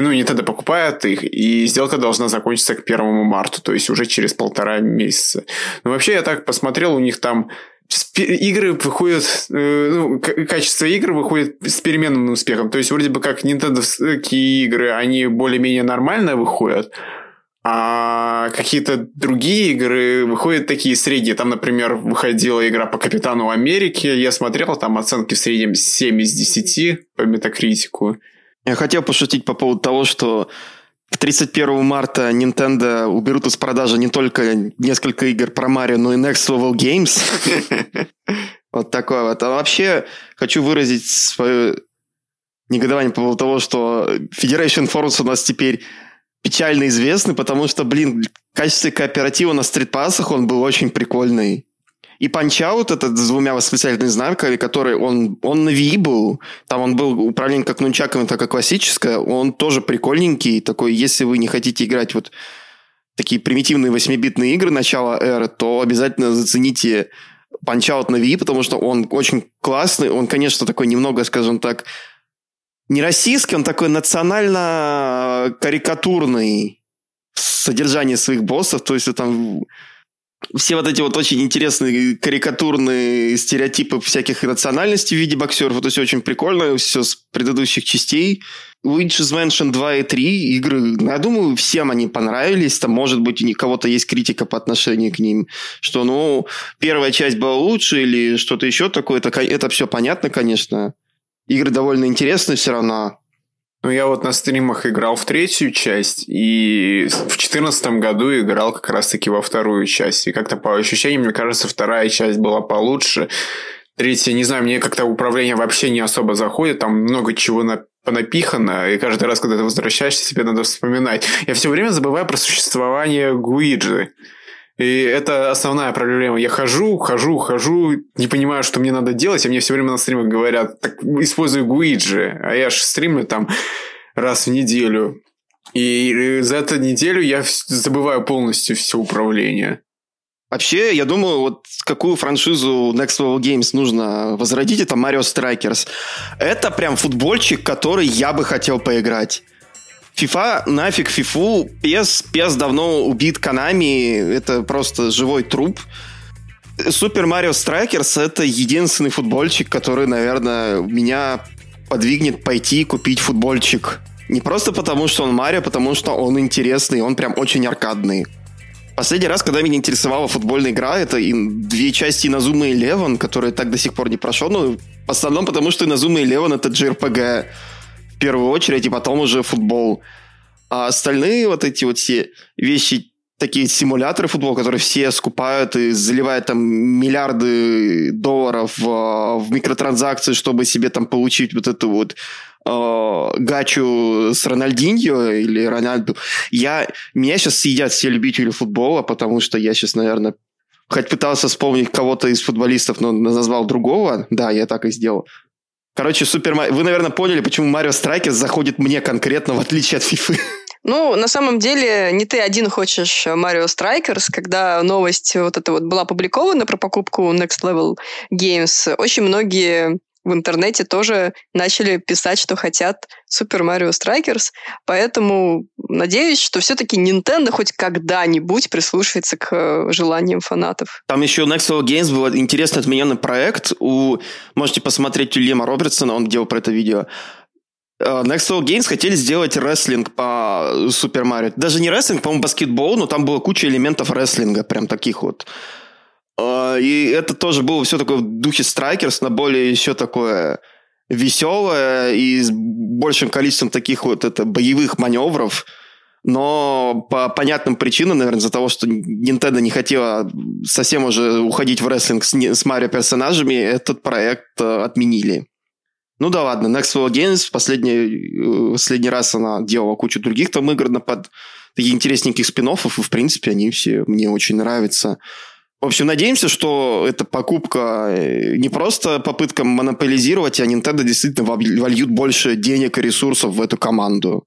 ну, Nintendo покупает их, и сделка должна закончиться к 1 марта, то есть уже через полтора месяца. Но вообще, я так посмотрел, у них там игры выходят, ну, качество игр выходит с переменным успехом. То есть, вроде бы как Nintendo игры, они более-менее нормально выходят, а какие-то другие игры выходят такие средние. Там, например, выходила игра по Капитану Америки. Я смотрел, там оценки в среднем 7 из 10 по метакритику. Я хотел пошутить по поводу того, что к 31 марта Nintendo уберут из продажи не только несколько игр про Марио, но и Next Level Games. [LAUGHS] Вот такое вот. А вообще хочу выразить свое негодование по поводу того, что Federation Force у нас теперь печально известный, потому что, блин, в качестве кооператива на стритпассах он был очень прикольный. И Punch-Out этот с двумя восклицательными знаками, который он, он на Wii был, там он был управление как нунчаками, так и классическое, он тоже прикольненький, такой, если вы не хотите играть вот такие примитивные 8-битные игры начала эры, то обязательно зацените Punch-Out на Wii, потому что он очень классный, он, конечно, такой немного, скажем так, не российский, он такой национально карикатурный в содержании своих боссов, то есть там все вот эти вот очень интересные карикатурные стереотипы всяких национальностей в виде боксеров. Это все очень прикольно, все с предыдущих частей. Luigi's Mansion 2 и 3 игры, ну, я думаю, всем они понравились. Там, может быть, у кого-то есть критика по отношению к ним, что, ну, первая часть была лучше или что-то еще такое. Это, это все понятно, конечно. Игры довольно интересные все равно. Ну, я вот на стримах играл в третью часть, и в 2014 году играл как раз-таки во вторую часть. И как-то по ощущениям, мне кажется, вторая часть была получше. Третья, не знаю, мне как-то управление вообще не особо заходит, там много чего на понапихано, и каждый раз, когда ты возвращаешься, тебе надо вспоминать. Я все время забываю про существование Гуиджи. И это основная проблема. Я хожу, хожу, хожу, не понимаю, что мне надо делать, а мне все время на стримах говорят, так используй Гуиджи. А я же стримлю там раз в неделю. И за эту неделю я забываю полностью все управление. Вообще, я думаю, вот какую франшизу Next Level Games нужно возродить, это Mario Strikers. Это прям футбольчик, который я бы хотел поиграть. FIFA, нафиг фифу, PES, PES давно убит Konami, это просто живой труп. Super Mario Strikers это единственный футбольчик, который, наверное, меня подвигнет пойти купить футбольчик. Не просто потому, что он Марио, потому что он интересный, он прям очень аркадный. Последний раз, когда меня интересовала футбольная игра, это две части Inazuma Eleven, которые так до сих пор не прошел. Ну, в основном потому, что Inazuma Eleven это JRPG в первую очередь, и потом уже футбол. А остальные вот эти вот все вещи, такие симуляторы футбола, которые все скупают и заливают там миллиарды долларов в, в микротранзакции, чтобы себе там получить вот эту вот э, гачу с Рональдиньо или Рональду. Я, меня сейчас съедят все любители футбола, потому что я сейчас, наверное, хоть пытался вспомнить кого-то из футболистов, но назвал другого. Да, я так и сделал. Короче, Супер Вы, наверное, поняли, почему Mario Strikers заходит мне конкретно, в отличие от Фифы. Ну, на самом деле, не ты один хочешь Mario Strikers. Когда новость вот эта вот была опубликована про покупку Next Level Games, очень многие в интернете тоже начали писать, что хотят Super Mario Strikers. Поэтому надеюсь, что все-таки Nintendo хоть когда-нибудь прислушается к э, желаниям фанатов. Там еще у Next Level Games был интересный отмененный проект. У... Можете посмотреть у Лема Робертсона, он делал про это видео. Э, Next Level Games хотели сделать рестлинг по Super Mario. Даже не рестлинг, по-моему, баскетбол, но там было куча элементов рестлинга, прям таких вот. Э, и это тоже было все такое в духе Strikers, но более еще такое веселое и с большим количеством таких вот это, боевых маневров. Но по понятным причинам, наверное, из-за того, что Nintendo не хотела совсем уже уходить в рестлинг с, с Марио персонажами, этот проект э, отменили. Ну да ладно, Next Level Games последний, последний раз она делала кучу других там игр на под таких интересненьких спин и в принципе они все мне очень нравятся. В общем, надеемся, что эта покупка э, не просто попытка монополизировать, а Nintendo действительно вольют больше денег и ресурсов в эту команду.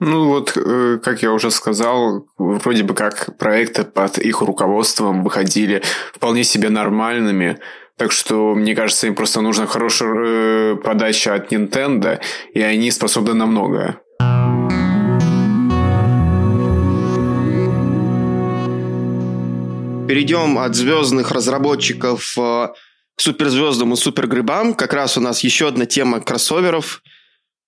Ну вот, э, как я уже сказал, вроде бы как проекты под их руководством выходили вполне себе нормальными. Так что, мне кажется, им просто нужна хорошая э, подача от Nintendo, и они способны на многое. Перейдем от звездных разработчиков э, к суперзвездам и супергрибам. Как раз у нас еще одна тема кроссоверов.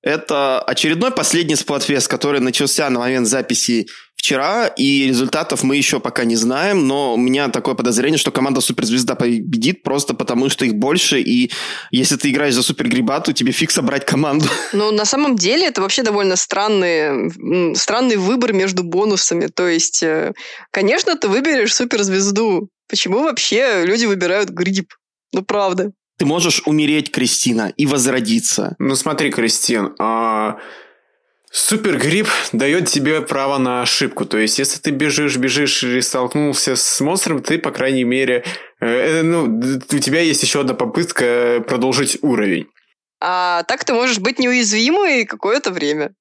Это очередной последний сплатфест, который начался на момент записи вчера, и результатов мы еще пока не знаем, но у меня такое подозрение, что команда Суперзвезда победит просто потому, что их больше, и если ты играешь за Супергриба, то тебе фиг собрать команду. [LAUGHS] Ну, на самом деле, это вообще довольно странный, странный выбор между бонусами. То есть, э, конечно, ты выберешь Суперзвезду. Почему вообще люди выбирают Гриб? Ну, правда. Ты можешь умереть, Кристина, и возродиться. Ну смотри, Кристин, а... Супергрипп дает тебе право на ошибку. То есть, если ты бежишь, бежишь или столкнулся с монстром, ты, по крайней мере, э, э ну, у тебя есть еще одна попытка продолжить уровень. А так ты можешь быть неуязвимой какое-то время.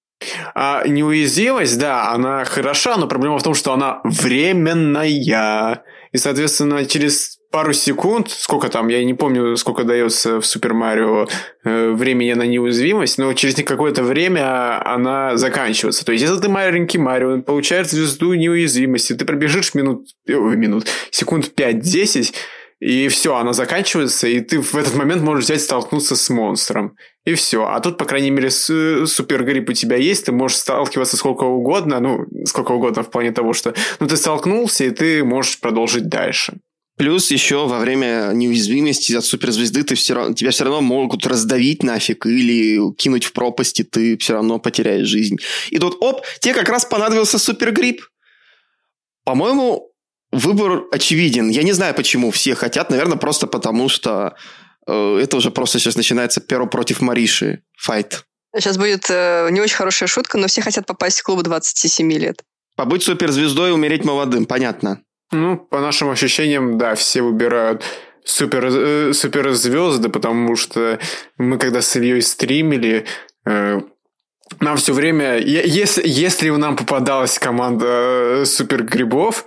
А неуязвимость, да, она хороша, но проблема в том, что она временная. И, соответственно, через пару секунд, сколько там, я не помню, сколько дается в Супер Марио э, времени на неуязвимость, но через какое-то время она заканчивается. То есть, если ты маленький Марио, он получает звезду неуязвимости, ты пробежишь минут, э, минут, секунд 5-10, и все, она заканчивается, и ты в этот момент можешь взять столкнуться с монстром. И все. А тут, по крайней мере, э, супергрипп у тебя есть, ты можешь сталкиваться сколько угодно, ну, сколько угодно в плане того, что ну, ты столкнулся, и ты можешь продолжить дальше. Плюс еще во время неуязвимости от суперзвезды ты все равно, тебя все равно могут раздавить нафиг или кинуть в пропасти, ты все равно потеряешь жизнь. И тут, оп, тебе как раз понадобился супергрипп. По-моему, выбор очевиден. Я не знаю, почему все хотят. Наверное, просто потому, что э, это уже просто сейчас начинается Перо против Мариши файт. Сейчас будет э, не очень хорошая шутка, но все хотят попасть в клуб 27 лет. Побыть суперзвездой и умереть молодым, понятно. Ну, по нашим ощущениям, да, все выбирают супер, э, суперзвезды, потому что мы когда с Ильей стримили, э, нам все время, если, если нам попадалась команда э, супергрибов,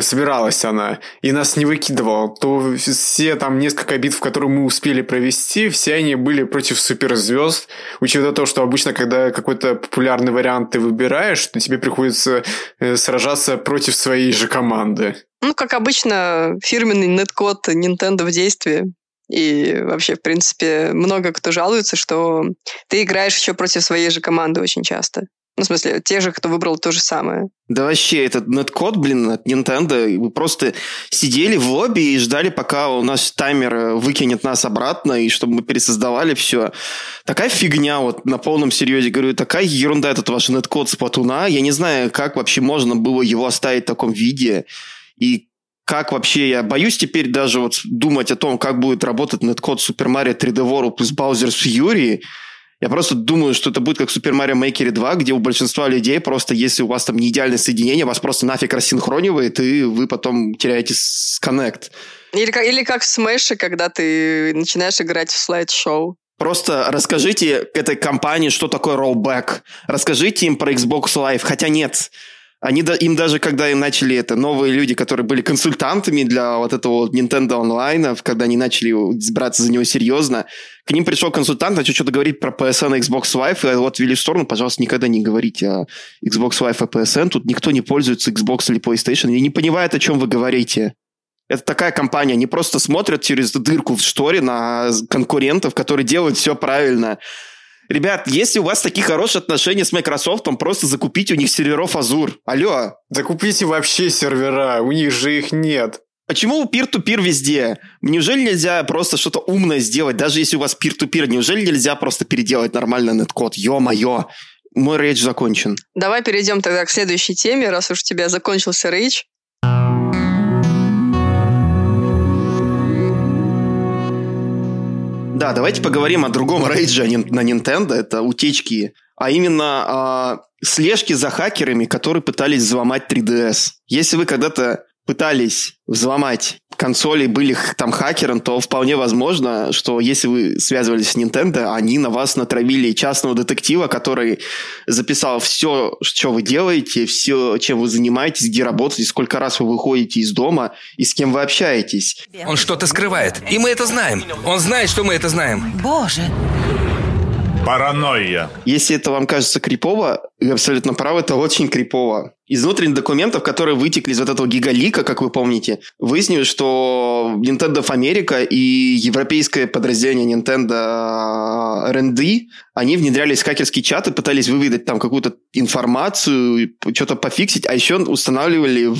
собиралась она, и нас не выкидывала, то все там несколько битв, которые мы успели провести, все они были против суперзвезд, учитывая то, что обычно, когда какой-то популярный вариант ты выбираешь, то тебе приходится э, сражаться против своей же команды. Ну, как обычно, фирменный неткод Nintendo в действии. И вообще, в принципе, много кто жалуется, что ты играешь еще против своей же команды очень часто. Ну, в смысле, те же, кто выбрал то же самое. Да вообще, этот неткод, блин, от Nintendo, вы просто сидели в лобби и ждали, пока у нас таймер э, выкинет нас обратно, и чтобы мы пересоздавали все. Такая фигня, вот на полном серьезе говорю, такая ерунда этот ваш неткод с Платуна. Я не знаю, как вообще можно было его оставить в таком виде. И как вообще, я боюсь теперь даже вот думать о том, как будет работать неткод Super Mario 3D World плюс Bowser's Fury, я просто думаю, что это будет как Super Mario Maker 2, где у большинства людей просто, если у вас там не идеальное соединение, вас просто нафиг рассинхронивает, и вы потом теряете коннект. Или, или как в Smash, когда ты начинаешь играть в слайд-шоу. Просто расскажите этой компании, что такое rollback. Расскажите им про Xbox Live. Хотя нет, они, им даже, когда им начали это, новые люди, которые были консультантами для вот этого Nintendo Online, когда они начали браться за него серьезно, к ним пришел консультант, начал что-то говорить про PSN и Xbox Live, и вот ввели в сторону, пожалуйста, никогда не говорите о Xbox Live и PSN, тут никто не пользуется Xbox или PlayStation, и не понимает, о чем вы говорите. Это такая компания, они просто смотрят через дырку в шторе на конкурентов, которые делают все правильно. Ребят, если у вас такие хорошие отношения с Microsoft, просто закупите у них серверов Azure. Алло. Закупите вообще сервера, у них же их нет. Почему peer-to-peer везде? Неужели нельзя просто что-то умное сделать, даже если у вас peer-to-peer? Неужели нельзя просто переделать нормально неткод? Ё-моё, мой рейдж закончен. Давай перейдем тогда к следующей теме, раз уж у тебя закончился рейдж. Да, давайте поговорим о другом рейдже на Nintendo. Это утечки, а именно а, слежки за хакерами, которые пытались взломать 3DS. Если вы когда-то пытались взломать консоли, были там хакером, то вполне возможно, что если вы связывались с Nintendo, они на вас натравили частного детектива, который записал все, что вы делаете, все, чем вы занимаетесь, где работаете, сколько раз вы выходите из дома и с кем вы общаетесь. Он что-то скрывает, и мы это знаем. Он знает, что мы это знаем. Боже. Паранойя. Если это вам кажется крипово, вы абсолютно правы, это очень крипово. Из внутренних документов, которые вытекли из вот этого гигалика, как вы помните, выяснилось, что Nintendo of America и европейское подразделение Nintendo R&D, они внедрялись в хакерские чаты, пытались выведать там какую-то информацию, что-то пофиксить, а еще устанавливали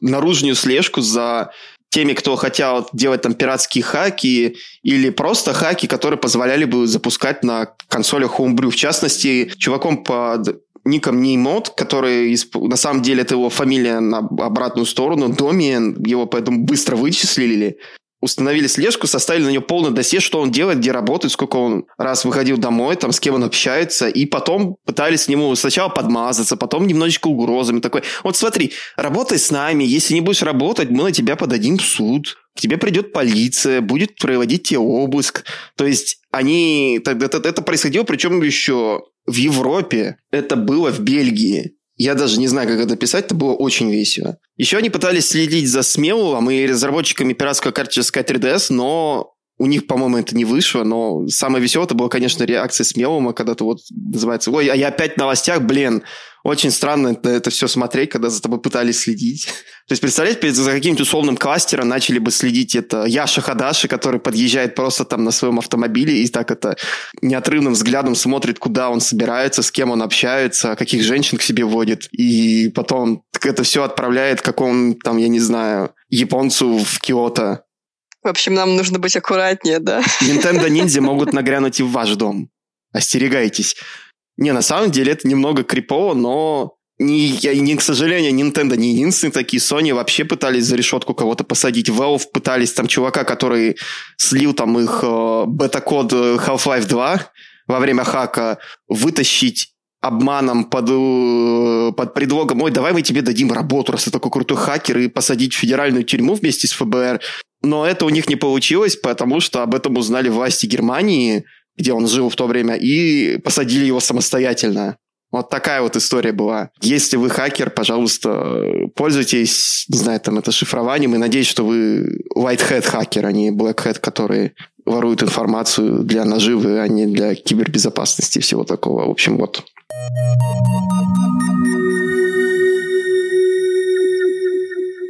наружную слежку за теми, кто хотел делать там пиратские хаки или просто хаки, которые позволяли бы запускать на консолях Homebrew. В частности, чуваком под ником Неймод, который на самом деле это его фамилия на обратную сторону, Домиен, его поэтому быстро вычислили установили слежку, составили на нее полный досье, что он делает, где работает, сколько он раз выходил домой, там, с кем он общается, и потом пытались к нему сначала подмазаться, потом немножечко угрозами. Такой, вот смотри, работай с нами, если не будешь работать, мы на тебя подадим в суд, к тебе придет полиция, будет проводить тебе обыск. То есть они... Это, это происходило, причем еще в Европе, это было в Бельгии. Я даже не знаю, как это писать, это было очень весело. Еще они пытались следить за Смеловым и разработчиками пиратского Sky 3DS, но у них, по-моему, это не вышло, но самое веселое это была, конечно, реакция Смелого, когда ты вот называется, ой, а я опять в новостях, блин, очень странно это, это все смотреть, когда за тобой пытались следить. [LAUGHS] То есть, представляете, за каким-то условным кластером начали бы следить это Яша Хадаши, который подъезжает просто там на своем автомобиле и так это неотрывным взглядом смотрит, куда он собирается, с кем он общается, каких женщин к себе водит. И потом это все отправляет какому там, я не знаю, японцу в Киото в общем, нам нужно быть аккуратнее, да? Nintendo ниндзя могут нагрянуть и в ваш дом. Остерегайтесь. Не, на самом деле это немного крипово, но не, я, не, к сожалению, Nintendo не единственные такие. Sony вообще пытались за решетку кого-то посадить. Valve пытались там чувака, который слил там их э, бета-код Half-Life 2 во время хака, вытащить обманом под, э, под предлогом, ой, давай мы тебе дадим работу, раз ты такой крутой хакер, и посадить в федеральную тюрьму вместе с ФБР. Но это у них не получилось, потому что об этом узнали власти Германии, где он жил в то время, и посадили его самостоятельно. Вот такая вот история была. Если вы хакер, пожалуйста, пользуйтесь, не знаю, там, это шифрованием, и надеюсь, что вы white hat хакер, а не black hat, который ворует информацию для наживы, а не для кибербезопасности и всего такого. В общем, вот.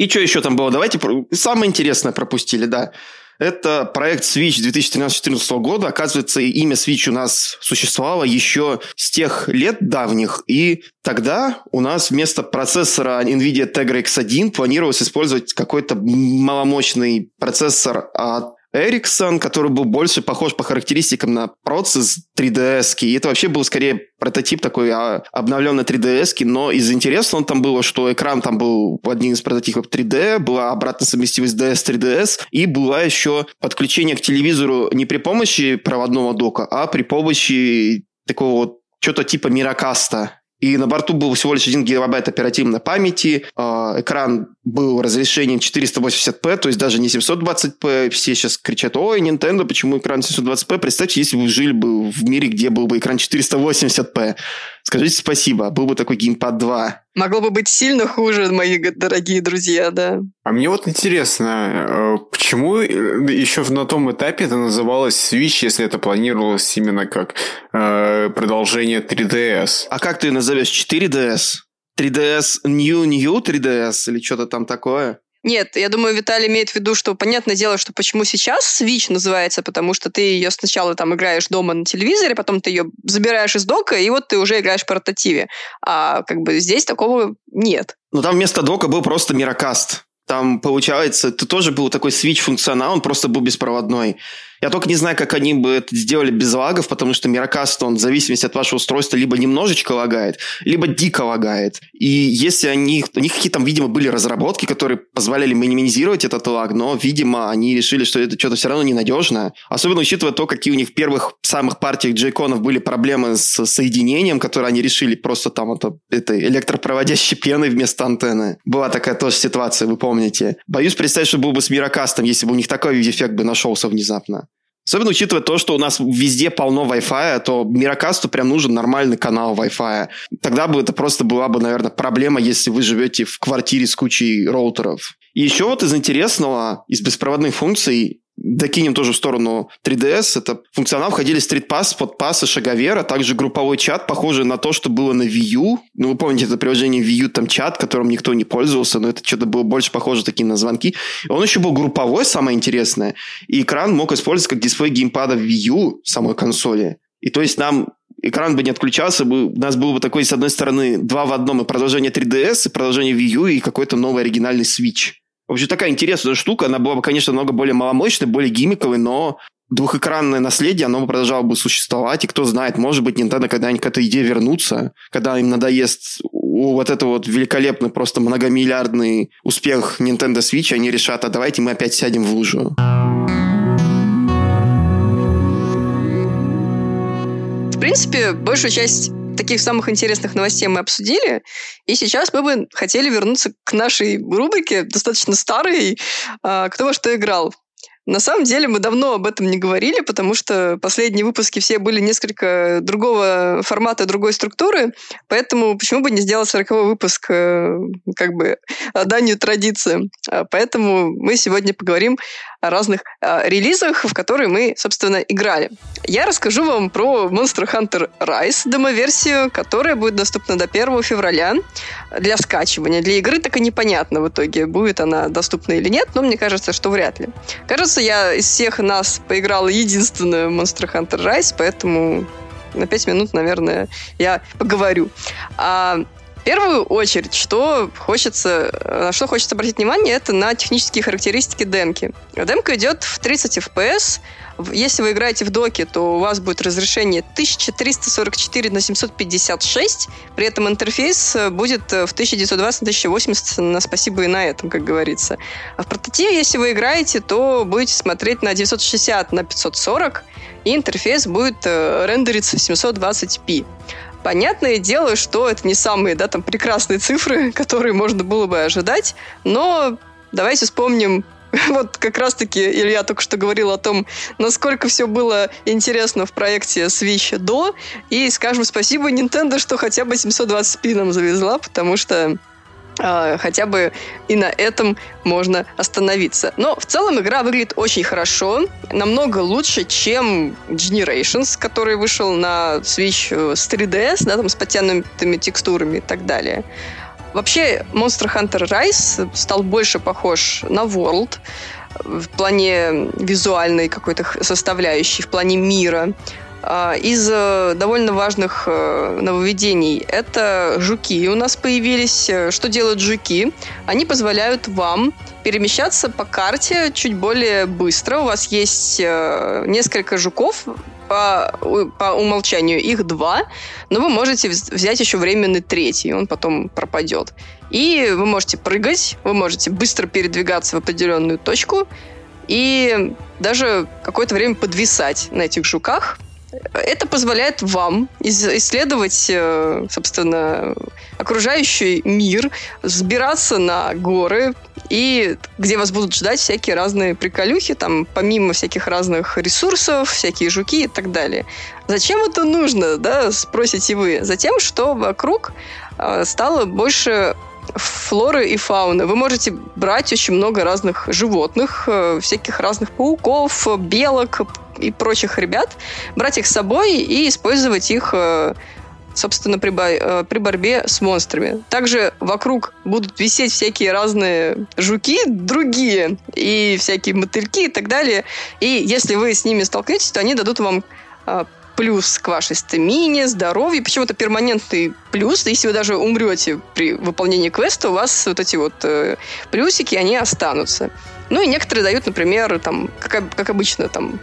И что еще там было? Давайте самое интересное пропустили, да. Это проект Switch 2013-2014 года. Оказывается, имя Switch у нас существовало еще с тех лет давних. И тогда у нас вместо процессора NVIDIA Tegra X1 планировалось использовать какой-то маломощный процессор от Ericsson, который был больше похож по характеристикам на процесс 3DS. И это вообще был скорее прототип такой а, обновленной 3DS, но из интересного там было, что экран там был один из прототипов 3D, была обратная совместимость DS 3DS, и была еще подключение к телевизору не при помощи проводного дока, а при помощи такого вот что-то типа Миракаста. И на борту был всего лишь 1 гигабайт оперативной памяти, а, экран был разрешением 480p, то есть даже не 720p. Все сейчас кричат, ой, Nintendo, почему экран 720p? Представьте, если бы вы жили бы в мире, где был бы экран 480p. Скажите спасибо, был бы такой геймпад 2. Могло бы быть сильно хуже, мои дорогие друзья, да. А мне вот интересно, э, почему э, еще на том этапе это называлось Switch, если это планировалось именно как э, продолжение 3DS? А как ты назовешь 4DS? 3DS New New 3DS или что-то там такое? Нет, я думаю, Виталий имеет в виду, что понятное дело, что почему сейчас Switch называется, потому что ты ее сначала там играешь дома на телевизоре, потом ты ее забираешь из дока, и вот ты уже играешь в портативе. А как бы здесь такого нет. Ну там вместо дока был просто Мирокаст. Там, получается, это тоже был такой switch функционал, он просто был беспроводной. Я только не знаю, как они бы это сделали без лагов, потому что Miracast, он в зависимости от вашего устройства либо немножечко лагает, либо дико лагает. И если они... У них какие-то там, видимо, были разработки, которые позволяли минимизировать этот лаг, но, видимо, они решили, что это что-то все равно ненадежно. Особенно учитывая то, какие у них в первых самых партиях джейконов были проблемы с соединением, которые они решили просто там это, это электропроводящей пеной вместо антенны. Была такая тоже ситуация, вы помните. Боюсь представить, что был бы с Мирокастом, если бы у них такой эффект бы нашелся внезапно. Особенно учитывая то, что у нас везде полно Wi-Fi, то Мирокасту прям нужен нормальный канал Wi-Fi. Тогда бы это просто была бы, наверное, проблема, если вы живете в квартире с кучей роутеров. И еще вот из интересного, из беспроводных функций, докинем тоже в сторону 3DS. Это функционал входили стритпасс, и шаговер, а также групповой чат, похожий на то, что было на Wii U. Ну, вы помните это приложение Wii U, там чат, которым никто не пользовался, но это что-то было больше похоже такие на звонки. Он еще был групповой, самое интересное, и экран мог использоваться как дисплей геймпада Wii U самой консоли. И то есть нам экран бы не отключался, бы, у нас был бы такой, с одной стороны, два в одном, и продолжение 3DS, и продолжение Wii U, и какой-то новый оригинальный Switch. В общем, такая интересная штука. Она была бы, конечно, много более маломощной, более гиммиковой, но двухэкранное наследие, оно продолжало бы существовать, и кто знает, может быть, Nintendo когда-нибудь к этой идее вернутся, когда им надоест вот это вот великолепный, просто многомиллиардный успех Nintendo Switch, они решат, а давайте мы опять сядем в лужу. В принципе, большую часть таких самых интересных новостей мы обсудили. И сейчас мы бы хотели вернуться к нашей рубрике, достаточно старой, а, «Кто во что играл?». На самом деле мы давно об этом не говорили, потому что последние выпуски все были несколько другого формата, другой структуры, поэтому почему бы не сделать 40 выпуск э, как бы данью традиции. А, поэтому мы сегодня поговорим разных э, релизах, в которые мы, собственно, играли. Я расскажу вам про Monster Hunter Rise демо-версию, которая будет доступна до 1 февраля для скачивания. Для игры так и непонятно в итоге, будет она доступна или нет, но мне кажется, что вряд ли. Кажется, я из всех нас поиграла единственную Monster Hunter Rise, поэтому на 5 минут, наверное, я поговорю. А первую очередь, что хочется, на что хочется обратить внимание, это на технические характеристики демки. Демка идет в 30 FPS. Если вы играете в доке, то у вас будет разрешение 1344 на 756. При этом интерфейс будет в 1920 на 1080 на спасибо и на этом, как говорится. А в портативе, если вы играете, то будете смотреть на 960 на 540 и интерфейс будет э, рендериться в 720p. Понятное дело, что это не самые, да, там, прекрасные цифры, [LAUGHS] которые можно было бы ожидать, но давайте вспомним [LAUGHS] вот как раз-таки Илья только что говорил о том, насколько все было интересно в проекте Switch до, и скажем спасибо Nintendo, что хотя бы 720p нам завезла, потому что хотя бы и на этом можно остановиться. Но в целом игра выглядит очень хорошо, намного лучше, чем Generations, который вышел на Switch э, с 3DS, да, там с подтянутыми текстурами и так далее. Вообще, Monster Hunter Rise стал больше похож на World в плане визуальной какой-то составляющей, в плане мира. А, из э, довольно важных э, нововведений это жуки у нас появились. Что делают жуки? Они позволяют вам перемещаться по карте чуть более быстро. У вас есть э, несколько жуков, по, по умолчанию их два, но вы можете взять еще временный третий, он потом пропадет. И вы можете прыгать, вы можете быстро передвигаться в определенную точку и даже какое-то время подвисать на этих жуках, Это позволяет вам исследовать, э, собственно, окружающий мир, взбираться на горы, и где вас будут ждать всякие разные приколюхи, там, помимо всяких разных ресурсов, всякие жуки и так далее. Зачем это нужно, да, спросите вы? Затем, что вокруг э, стало больше флоры и фауны. Вы можете брать очень много разных животных, э, всяких разных пауков, белок и прочих ребят, брать их с собой и использовать их э, собственно, при, бо- э, при борьбе с монстрами. Также вокруг будут висеть всякие разные жуки, другие, и всякие мотыльки и так далее. И если вы с ними столкнетесь, то они дадут вам плюс к вашей стамине, здоровью, почему-то перманентный плюс. Если вы даже умрете при выполнении квеста, у вас вот эти вот э, плюсики, они останутся. Ну и некоторые дают, например, там, как, как обычно, там,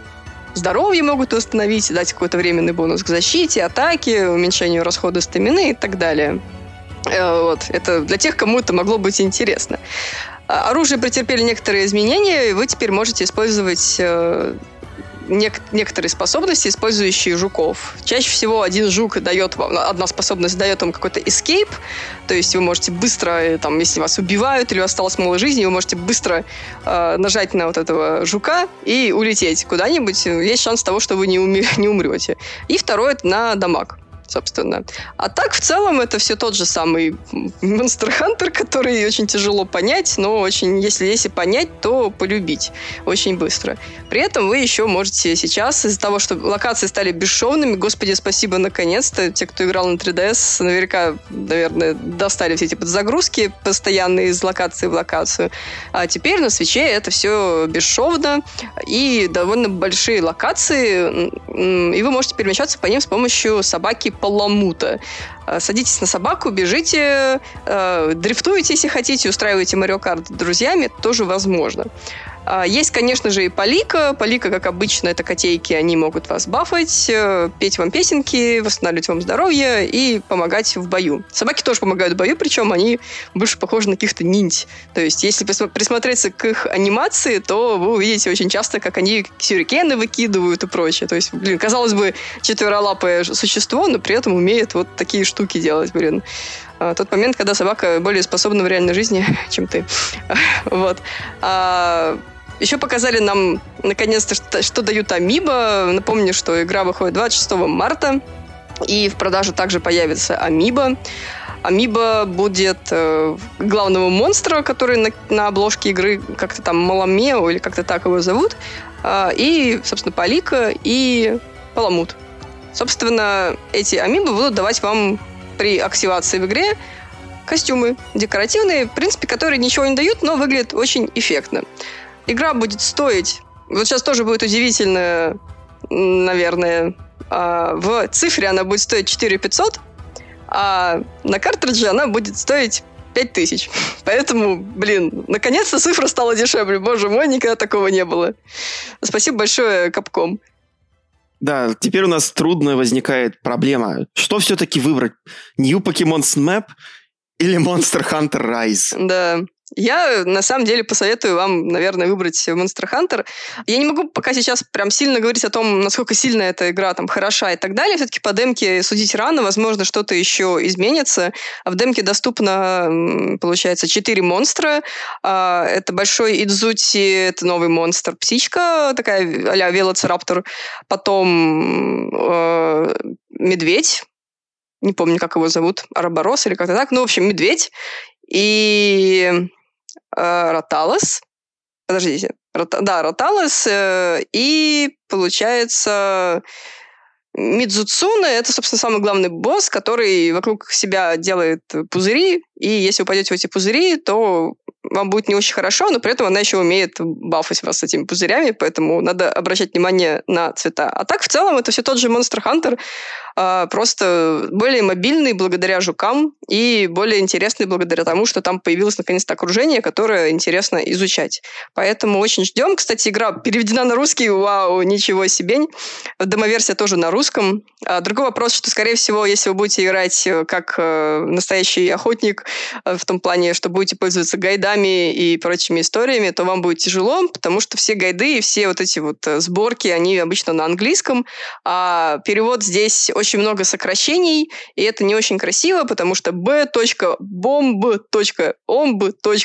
здоровье могут восстановить, дать какой-то временный бонус к защите, атаке, уменьшению расхода стамины и так далее. Э, вот. Это для тех, кому это могло быть интересно. А, оружие претерпели некоторые изменения, и вы теперь можете использовать э, нек- некоторые способности, использующие жуков. Чаще всего один жук дает вам, одна способность дает вам какой-то escape, то есть вы можете быстро, э, там, если вас убивают или осталось мало жизни, вы можете быстро э, нажать на вот этого жука и улететь куда-нибудь. Есть шанс того, что вы не, уми- [LAUGHS] не умрете. И второе это на дамаг собственно. А так, в целом, это все тот же самый Monster Hunter, который очень тяжело понять, но очень, если, если понять, то полюбить очень быстро. При этом вы еще можете сейчас, из-за того, что локации стали бесшовными, господи, спасибо, наконец-то, те, кто играл на 3DS, наверняка, наверное, достали все эти подзагрузки постоянные из локации в локацию. А теперь на свече это все бесшовно и довольно большие локации, и вы можете перемещаться по ним с помощью собаки Паламута. Э, садитесь на собаку, бежите, э, дрифтуете, если хотите, устраиваете Марио Карт с друзьями, тоже возможно. А, есть, конечно же, и Полика. Полика, как обычно, это котейки, они могут вас бафать, э, петь вам песенки, восстанавливать вам здоровье и помогать в бою. Собаки тоже помогают в бою, причем они больше похожи на каких-то ниндзь. То есть, если присмотреться к их анимации, то вы увидите очень часто, как они сюрикены выкидывают и прочее. То есть, блин, казалось бы, четверолапое существо, но при этом умеет вот такие штуки делать, блин а, тот момент, когда собака более способна в реальной жизни, [LAUGHS] чем ты. [LAUGHS] Вот. А, еще показали нам, наконец-то, что, что дают Амиба. Напомню, что игра выходит 26 марта. И в продаже также появится Амиба. Амиба будет э, главного монстра, который на, на обложке игры как-то там Маламео или как-то так его зовут. Э, и, собственно, Полика и Паламут. Собственно, эти амибы будут давать вам при активации в игре костюмы декоративные, в принципе, которые ничего не дают, но выглядят очень эффектно игра будет стоить, вот сейчас тоже будет удивительно, наверное, а, в цифре она будет стоить 4 500, а на картридже она будет стоить 5000. Поэтому, блин, наконец-то цифра стала дешевле. Боже мой, никогда такого не было. Спасибо большое, Капком. Да, теперь у нас трудно возникает проблема. Что все-таки выбрать? New Pokemon Snap или Monster Hunter Rise? Да. Я, на самом деле, посоветую вам, наверное, выбрать Monster Hunter. Я не могу пока сейчас прям сильно говорить о том, насколько сильно эта игра там хороша и так далее. Все-таки по демке судить рано, возможно, что-то еще изменится. А в демке доступно, получается, 4 монстра. А, это большой Идзути, это новый монстр. Птичка такая а-ля Велоцираптор. Потом э, медведь, не помню, как его зовут, Араборос или как-то так. Ну, в общем, медведь и Роталос. Подождите. Рота, да, Роталос. Э, и, получается, Мидзуцуна — это, собственно, самый главный босс, который вокруг себя делает пузыри, и если вы пойдете в эти пузыри, то вам будет не очень хорошо, но при этом она еще умеет бафать вас этими пузырями, поэтому надо обращать внимание на цвета. А так, в целом, это все тот же Monster Hunter, а, просто более мобильный благодаря жукам и более интересный благодаря тому, что там появилось наконец-то окружение, которое интересно изучать. Поэтому очень ждем. Кстати, игра переведена на русский, вау, ничего себе. Демоверсия тоже на русском. А другой вопрос, что, скорее всего, если вы будете играть э, как э, настоящий охотник в том плане, что будете пользоваться гайдами и прочими историями, то вам будет тяжело, потому что все гайды и все вот эти вот э, сборки, они обычно на английском, а перевод здесь очень много сокращений, и это не очень красиво, потому что b.bomb.omb.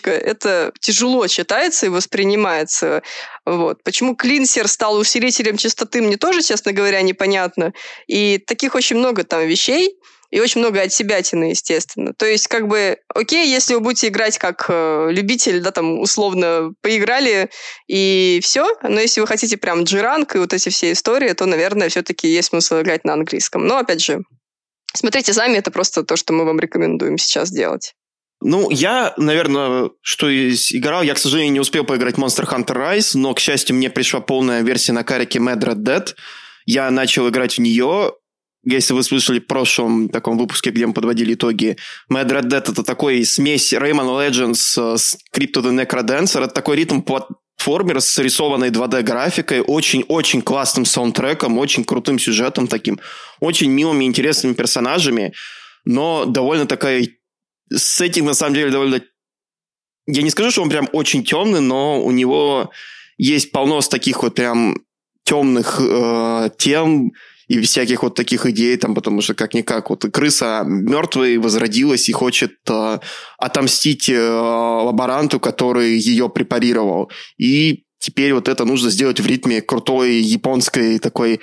это тяжело читается и воспринимается. Вот. Почему клинсер стал усилителем частоты, мне тоже, честно говоря, непонятно. И таких очень много там вещей, и очень много от себя тяны, естественно. То есть, как бы, окей, если вы будете играть как э, любитель, да, там, условно, поиграли, и все, но если вы хотите прям джиранг и вот эти все истории, то, наверное, все-таки есть смысл играть на английском. Но, опять же, смотрите сами, это просто то, что мы вам рекомендуем сейчас делать. Ну, я, наверное, что играл, я, к сожалению, не успел поиграть Monster Hunter Rise, но, к счастью, мне пришла полная версия на карике Mad Red Dead. Я начал играть в нее, если вы слышали в прошлом таком выпуске, где мы подводили итоги, Mad Red Dead это такой смесь Rayman Legends с Crypto the Necrodancer. Это такой ритм платформер с рисованной 2D-графикой, очень-очень классным саундтреком, очень крутым сюжетом таким, очень милыми, интересными персонажами, но довольно такая с этим, на самом деле, довольно... Я не скажу, что он прям очень темный, но у него есть полно с таких вот прям темных э, тем и всяких вот таких идей, там, потому что как-никак вот крыса мертвая возродилась и хочет э, отомстить э, лаборанту, который ее препарировал. И теперь вот это нужно сделать в ритме крутой японской такой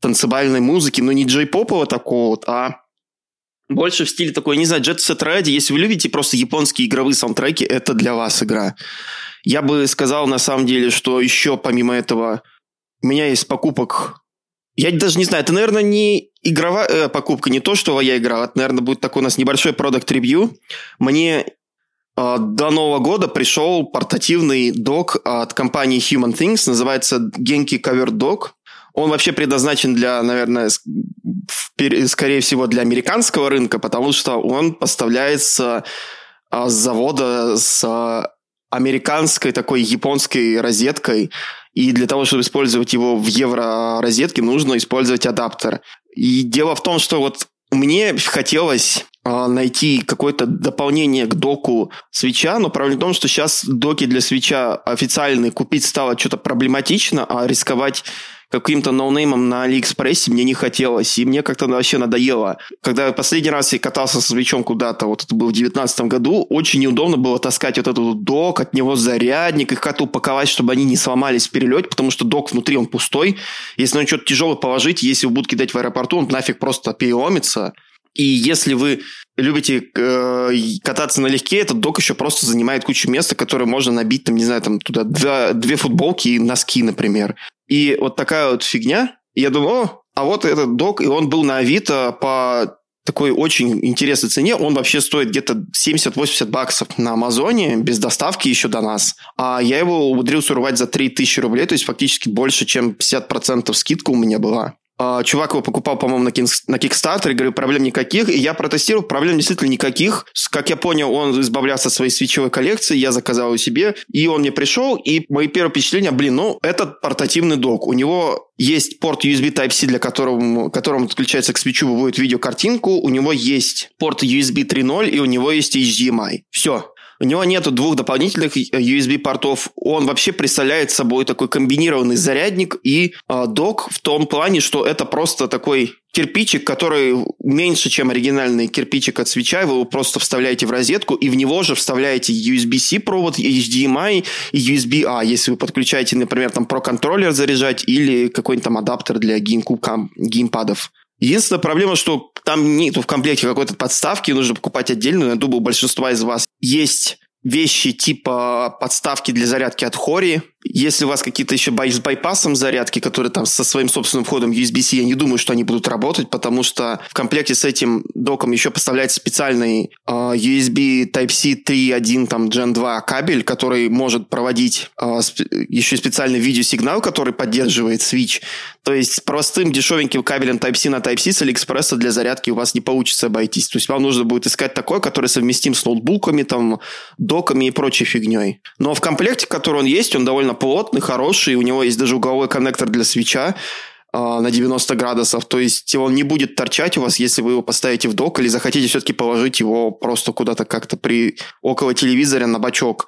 танцевальной музыки, но не джей-попового такого а больше в стиле такой, не знаю, Jet Set Radio. Если вы любите просто японские игровые саундтреки, это для вас игра. Я бы сказал, на самом деле, что еще помимо этого у меня есть покупок... Я даже не знаю, это, наверное, не игровая э, покупка, не то, что я играл. Это, наверное, будет такой у нас небольшой продукт ревью. Мне э, до Нового года пришел портативный док от компании Human Things, называется Genki Cover Dog. Он вообще предназначен для, наверное, скорее всего, для американского рынка, потому что он поставляется а, с завода с а, американской такой японской розеткой, и для того, чтобы использовать его в евро-розетке, нужно использовать адаптер. И дело в том, что вот мне хотелось найти какое-то дополнение к доку Switch а, но проблема в том, что сейчас доки для Switch а официальные купить стало что-то проблематично, а рисковать каким-то ноунеймом на Алиэкспрессе мне не хотелось, и мне как-то вообще надоело. Когда последний раз я катался со Switch ом куда-то, вот это было в 2019 году, очень неудобно было таскать вот этот док, от него зарядник, их как-то упаковать, чтобы они не сломались в перелете, потому что док внутри, он пустой. Если на что-то тяжелое положить, если вы будете кидать в аэропорту, он нафиг просто переломится. И если вы любите э, кататься налегке, этот док еще просто занимает кучу места, которое можно набить, там, не знаю, там туда два, две футболки и носки, например. И вот такая вот фигня. И я думаю, о, а вот этот док, и он был на Авито по такой очень интересной цене. Он вообще стоит где-то 70-80 баксов на Амазоне, без доставки еще до нас. А я его умудрился урвать за 3000 рублей, то есть фактически больше, чем 50% скидка у меня была. А, чувак его покупал, по-моему, на, кин- на Kickstarter, говорю, проблем никаких. И я протестировал, проблем действительно никаких. Как я понял, он избавлялся от своей свечевой коллекции, я заказал его себе, и он мне пришел, и мои первые впечатления, блин, ну, это портативный док. У него есть порт USB Type-C, для которого, которым подключается к свечу, выводит видеокартинку. У него есть порт USB 3.0, и у него есть HDMI. Все. У него нету двух дополнительных USB-портов. Он вообще представляет собой такой комбинированный зарядник и э, док в том плане, что это просто такой кирпичик, который меньше, чем оригинальный кирпичик от свеча, вы его просто вставляете в розетку, и в него же вставляете USB-C провод, HDMI и USB-A, если вы подключаете, например, там Pro контроллер заряжать или какой-нибудь там адаптер для GameCube геймпадов. Единственная проблема, что там нету в комплекте какой-то подставки, нужно покупать отдельную. Я думаю, у большинства из вас есть вещи типа подставки для зарядки от Хори, если у вас какие-то еще с байпасом зарядки, которые там со своим собственным входом USB-C, я не думаю, что они будут работать, потому что в комплекте с этим доком еще поставляется специальный э, USB Type-C 3.1 там Gen 2 кабель, который может проводить э, сп- еще специальный видеосигнал, который поддерживает Switch. То есть с простым дешевеньким кабелем Type-C на Type-C с Алиэкспресса для зарядки у вас не получится обойтись. То есть вам нужно будет искать такой, который совместим с ноутбуками, там, доками и прочей фигней. Но в комплекте, который он есть, он довольно плотный, хороший, у него есть даже угловой коннектор для свеча, на 90 градусов, то есть он не будет торчать у вас, если вы его поставите в док или захотите все-таки положить его просто куда-то как-то при около телевизора на бачок.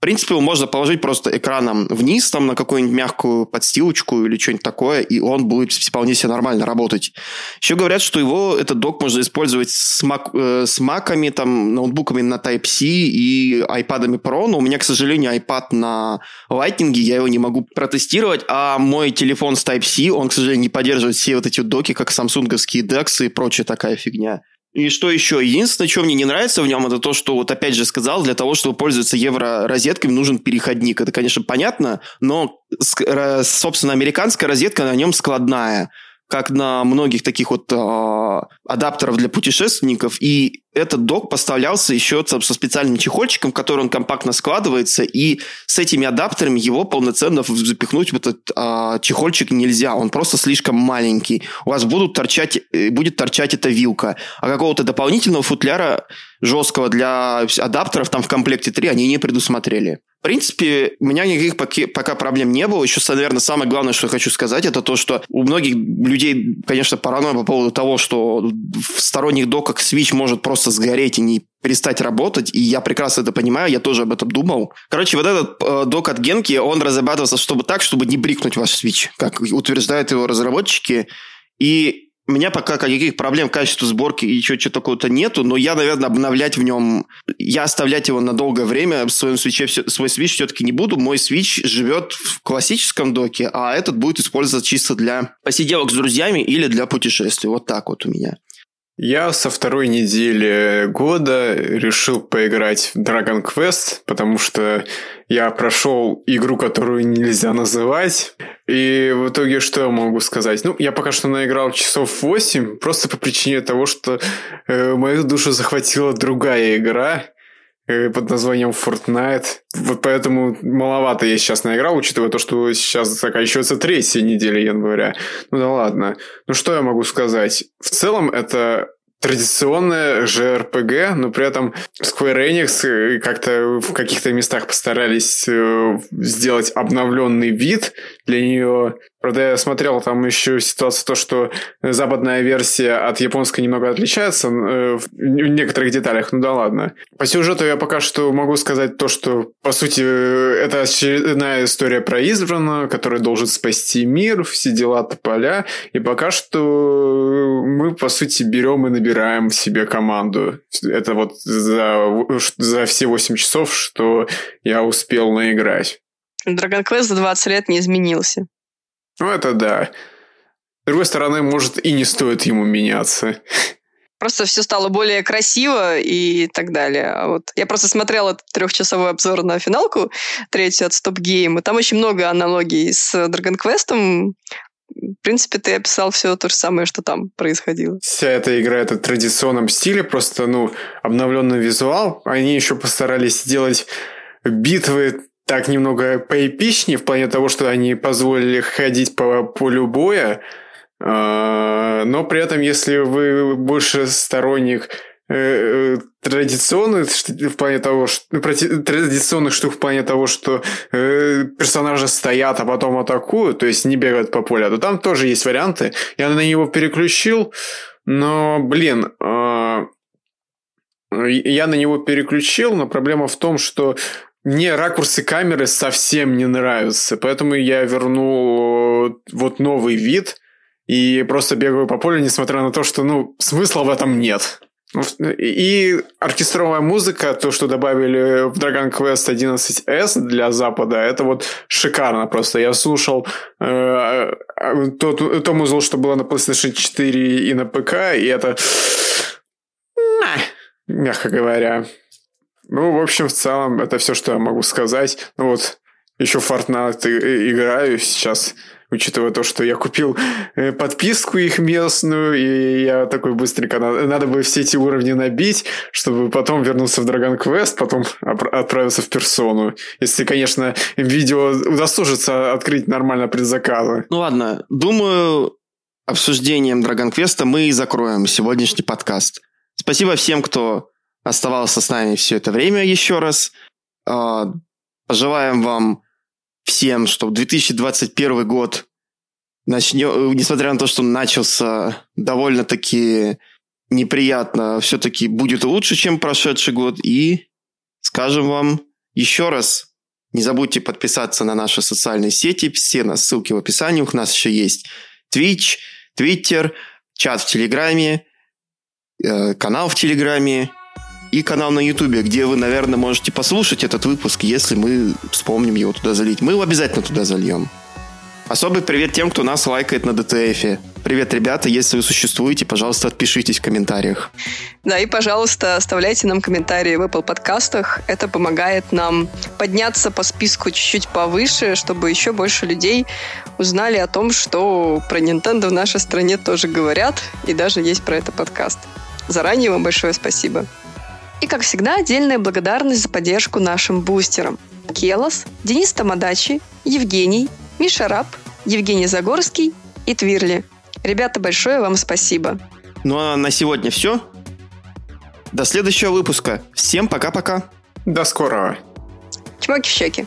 В принципе, его можно положить просто экраном вниз, там, на какую-нибудь мягкую подстилочку или что-нибудь такое, и он будет вполне себе нормально работать. Еще говорят, что его, этот док можно использовать с, Mac, э, с маками, там, ноутбуками на Type-C и iPad Pro, но у меня, к сожалению, iPad на Lightning, я его не могу протестировать, а мой телефон с Type-C, он, к сожалению, не поддерживает все вот эти доки, как самсунговские DeX и прочая такая фигня. И что еще? Единственное, что мне не нравится в нем, это то, что вот опять же сказал, для того, чтобы пользоваться евро-розетками, нужен переходник. Это, конечно, понятно, но, собственно, американская розетка на нем складная как на многих таких вот э, адаптеров для путешественников, и этот док поставлялся еще со специальным чехольчиком, в который он компактно складывается, и с этими адаптерами его полноценно запихнуть в этот э, чехольчик нельзя, он просто слишком маленький. У вас будут торчать, э, будет торчать эта вилка, а какого-то дополнительного футляра жесткого для адаптеров там в комплекте 3 они не предусмотрели. В принципе, у меня никаких пока проблем не было. Еще, наверное, самое главное, что я хочу сказать, это то, что у многих людей, конечно, паранойя по поводу того, что в сторонних доках Switch может просто сгореть и не перестать работать, и я прекрасно это понимаю, я тоже об этом думал. Короче, вот этот э, док от Генки, он разрабатывался чтобы так, чтобы не брикнуть ваш Switch, как утверждают его разработчики. И у меня пока никаких проблем в качестве сборки и чего-то такого-то нету, но я, наверное, обновлять в нем, я оставлять его на долгое время в своем свече, свой свич все-таки не буду. Мой свич живет в классическом доке, а этот будет использоваться чисто для посиделок с друзьями или для путешествий. Вот так вот у меня. Я со второй недели года решил поиграть в Dragon Quest, потому что я прошел игру, которую нельзя называть. И в итоге что я могу сказать? Ну, я пока что наиграл часов 8, просто по причине того, что э, мою душу захватила другая игра, под названием Fortnite. Вот поэтому маловато я сейчас наиграл, учитывая то, что сейчас заканчивается третья неделя января. Ну да ладно. Ну что я могу сказать? В целом это традиционная JRPG, но при этом Square Enix э, как-то в каких-то местах постарались э, сделать обновленный вид для нее. Правда, я смотрел там еще ситуация то, что западная версия от японской немного отличается э, в некоторых деталях, ну да ладно. По сюжету я пока что могу сказать то, что, по сути, это очередная история про избранного, который должен спасти мир, все дела тополя, и пока что мы, по сути, берем и набираем себе команду. Это вот за, за все 8 часов, что я успел наиграть. Dragon Quest за 20 лет не изменился. Ну, это да. С другой стороны, может, и не стоит ему меняться. Просто все стало более красиво и так далее. А вот я просто смотрела трехчасовой обзор на финалку третью от Stop Game, и там очень много аналогий с Dragon Quest. В принципе, ты описал все то же самое, что там происходило. Вся эта игра это в традиционном стиле, просто, ну, обновленный визуал. Они еще постарались сделать битвы так немного поэпичнее в плане того, что они позволили ходить по полю боя, а, но при этом, если вы больше сторонник э, э, традиционных в плане того, что ну, традиционных штук в плане того, что э, персонажи стоят, а потом атакуют, то есть не бегают по полю, то там тоже есть варианты. Я на него переключил, но, блин, э, я на него переключил, но проблема в том, что мне ракурсы камеры совсем не нравятся, поэтому я верну э, вот новый вид и просто бегаю по полю, несмотря на то, что, ну, смысла в этом нет. И оркестровая музыка, то, что добавили в Dragon Quest 11S для Запада, это вот шикарно просто. Я слушал э, э тот, то музло, что было на PlayStation 4 и на ПК, и это... Мягко говоря. Ну, в общем, в целом, это все, что я могу сказать. Ну вот, еще Fortnite играю сейчас, учитывая то, что я купил э, подписку их местную, и я такой быстренько, надо, надо бы все эти уровни набить, чтобы потом вернуться в Dragon Quest, потом отправиться в персону. Если, конечно, видео удосужится открыть нормально предзаказы. Ну ладно, думаю, обсуждением Dragon Quest мы и закроем сегодняшний подкаст. Спасибо всем, кто оставался с нами все это время еще раз. А, пожелаем вам всем, чтобы 2021 год начнем, несмотря на то, что начался довольно-таки неприятно, все-таки будет лучше, чем прошедший год. И скажем вам еще раз, не забудьте подписаться на наши социальные сети, все на ссылки в описании. У нас еще есть Twitch, Twitter, чат в Телеграме, э, канал в Телеграме и канал на Ютубе, где вы, наверное, можете послушать этот выпуск, если мы вспомним его туда залить. Мы его обязательно туда зальем. Особый привет тем, кто нас лайкает на ДТФе. Привет, ребята, если вы существуете, пожалуйста, отпишитесь в комментариях. Да, и, пожалуйста, оставляйте нам комментарии в Apple подкастах. Это помогает нам подняться по списку чуть-чуть повыше, чтобы еще больше людей узнали о том, что про Nintendo в нашей стране тоже говорят, и даже есть про это подкаст. Заранее вам большое спасибо. И, как всегда, отдельная благодарность за поддержку нашим бустерам. Келос, Денис Тамадачи, Евгений, Миша Раб, Евгений Загорский и Твирли. Ребята, большое вам спасибо. Ну а на сегодня все. До следующего выпуска. Всем пока-пока. До скорого. Чмоки в щеки.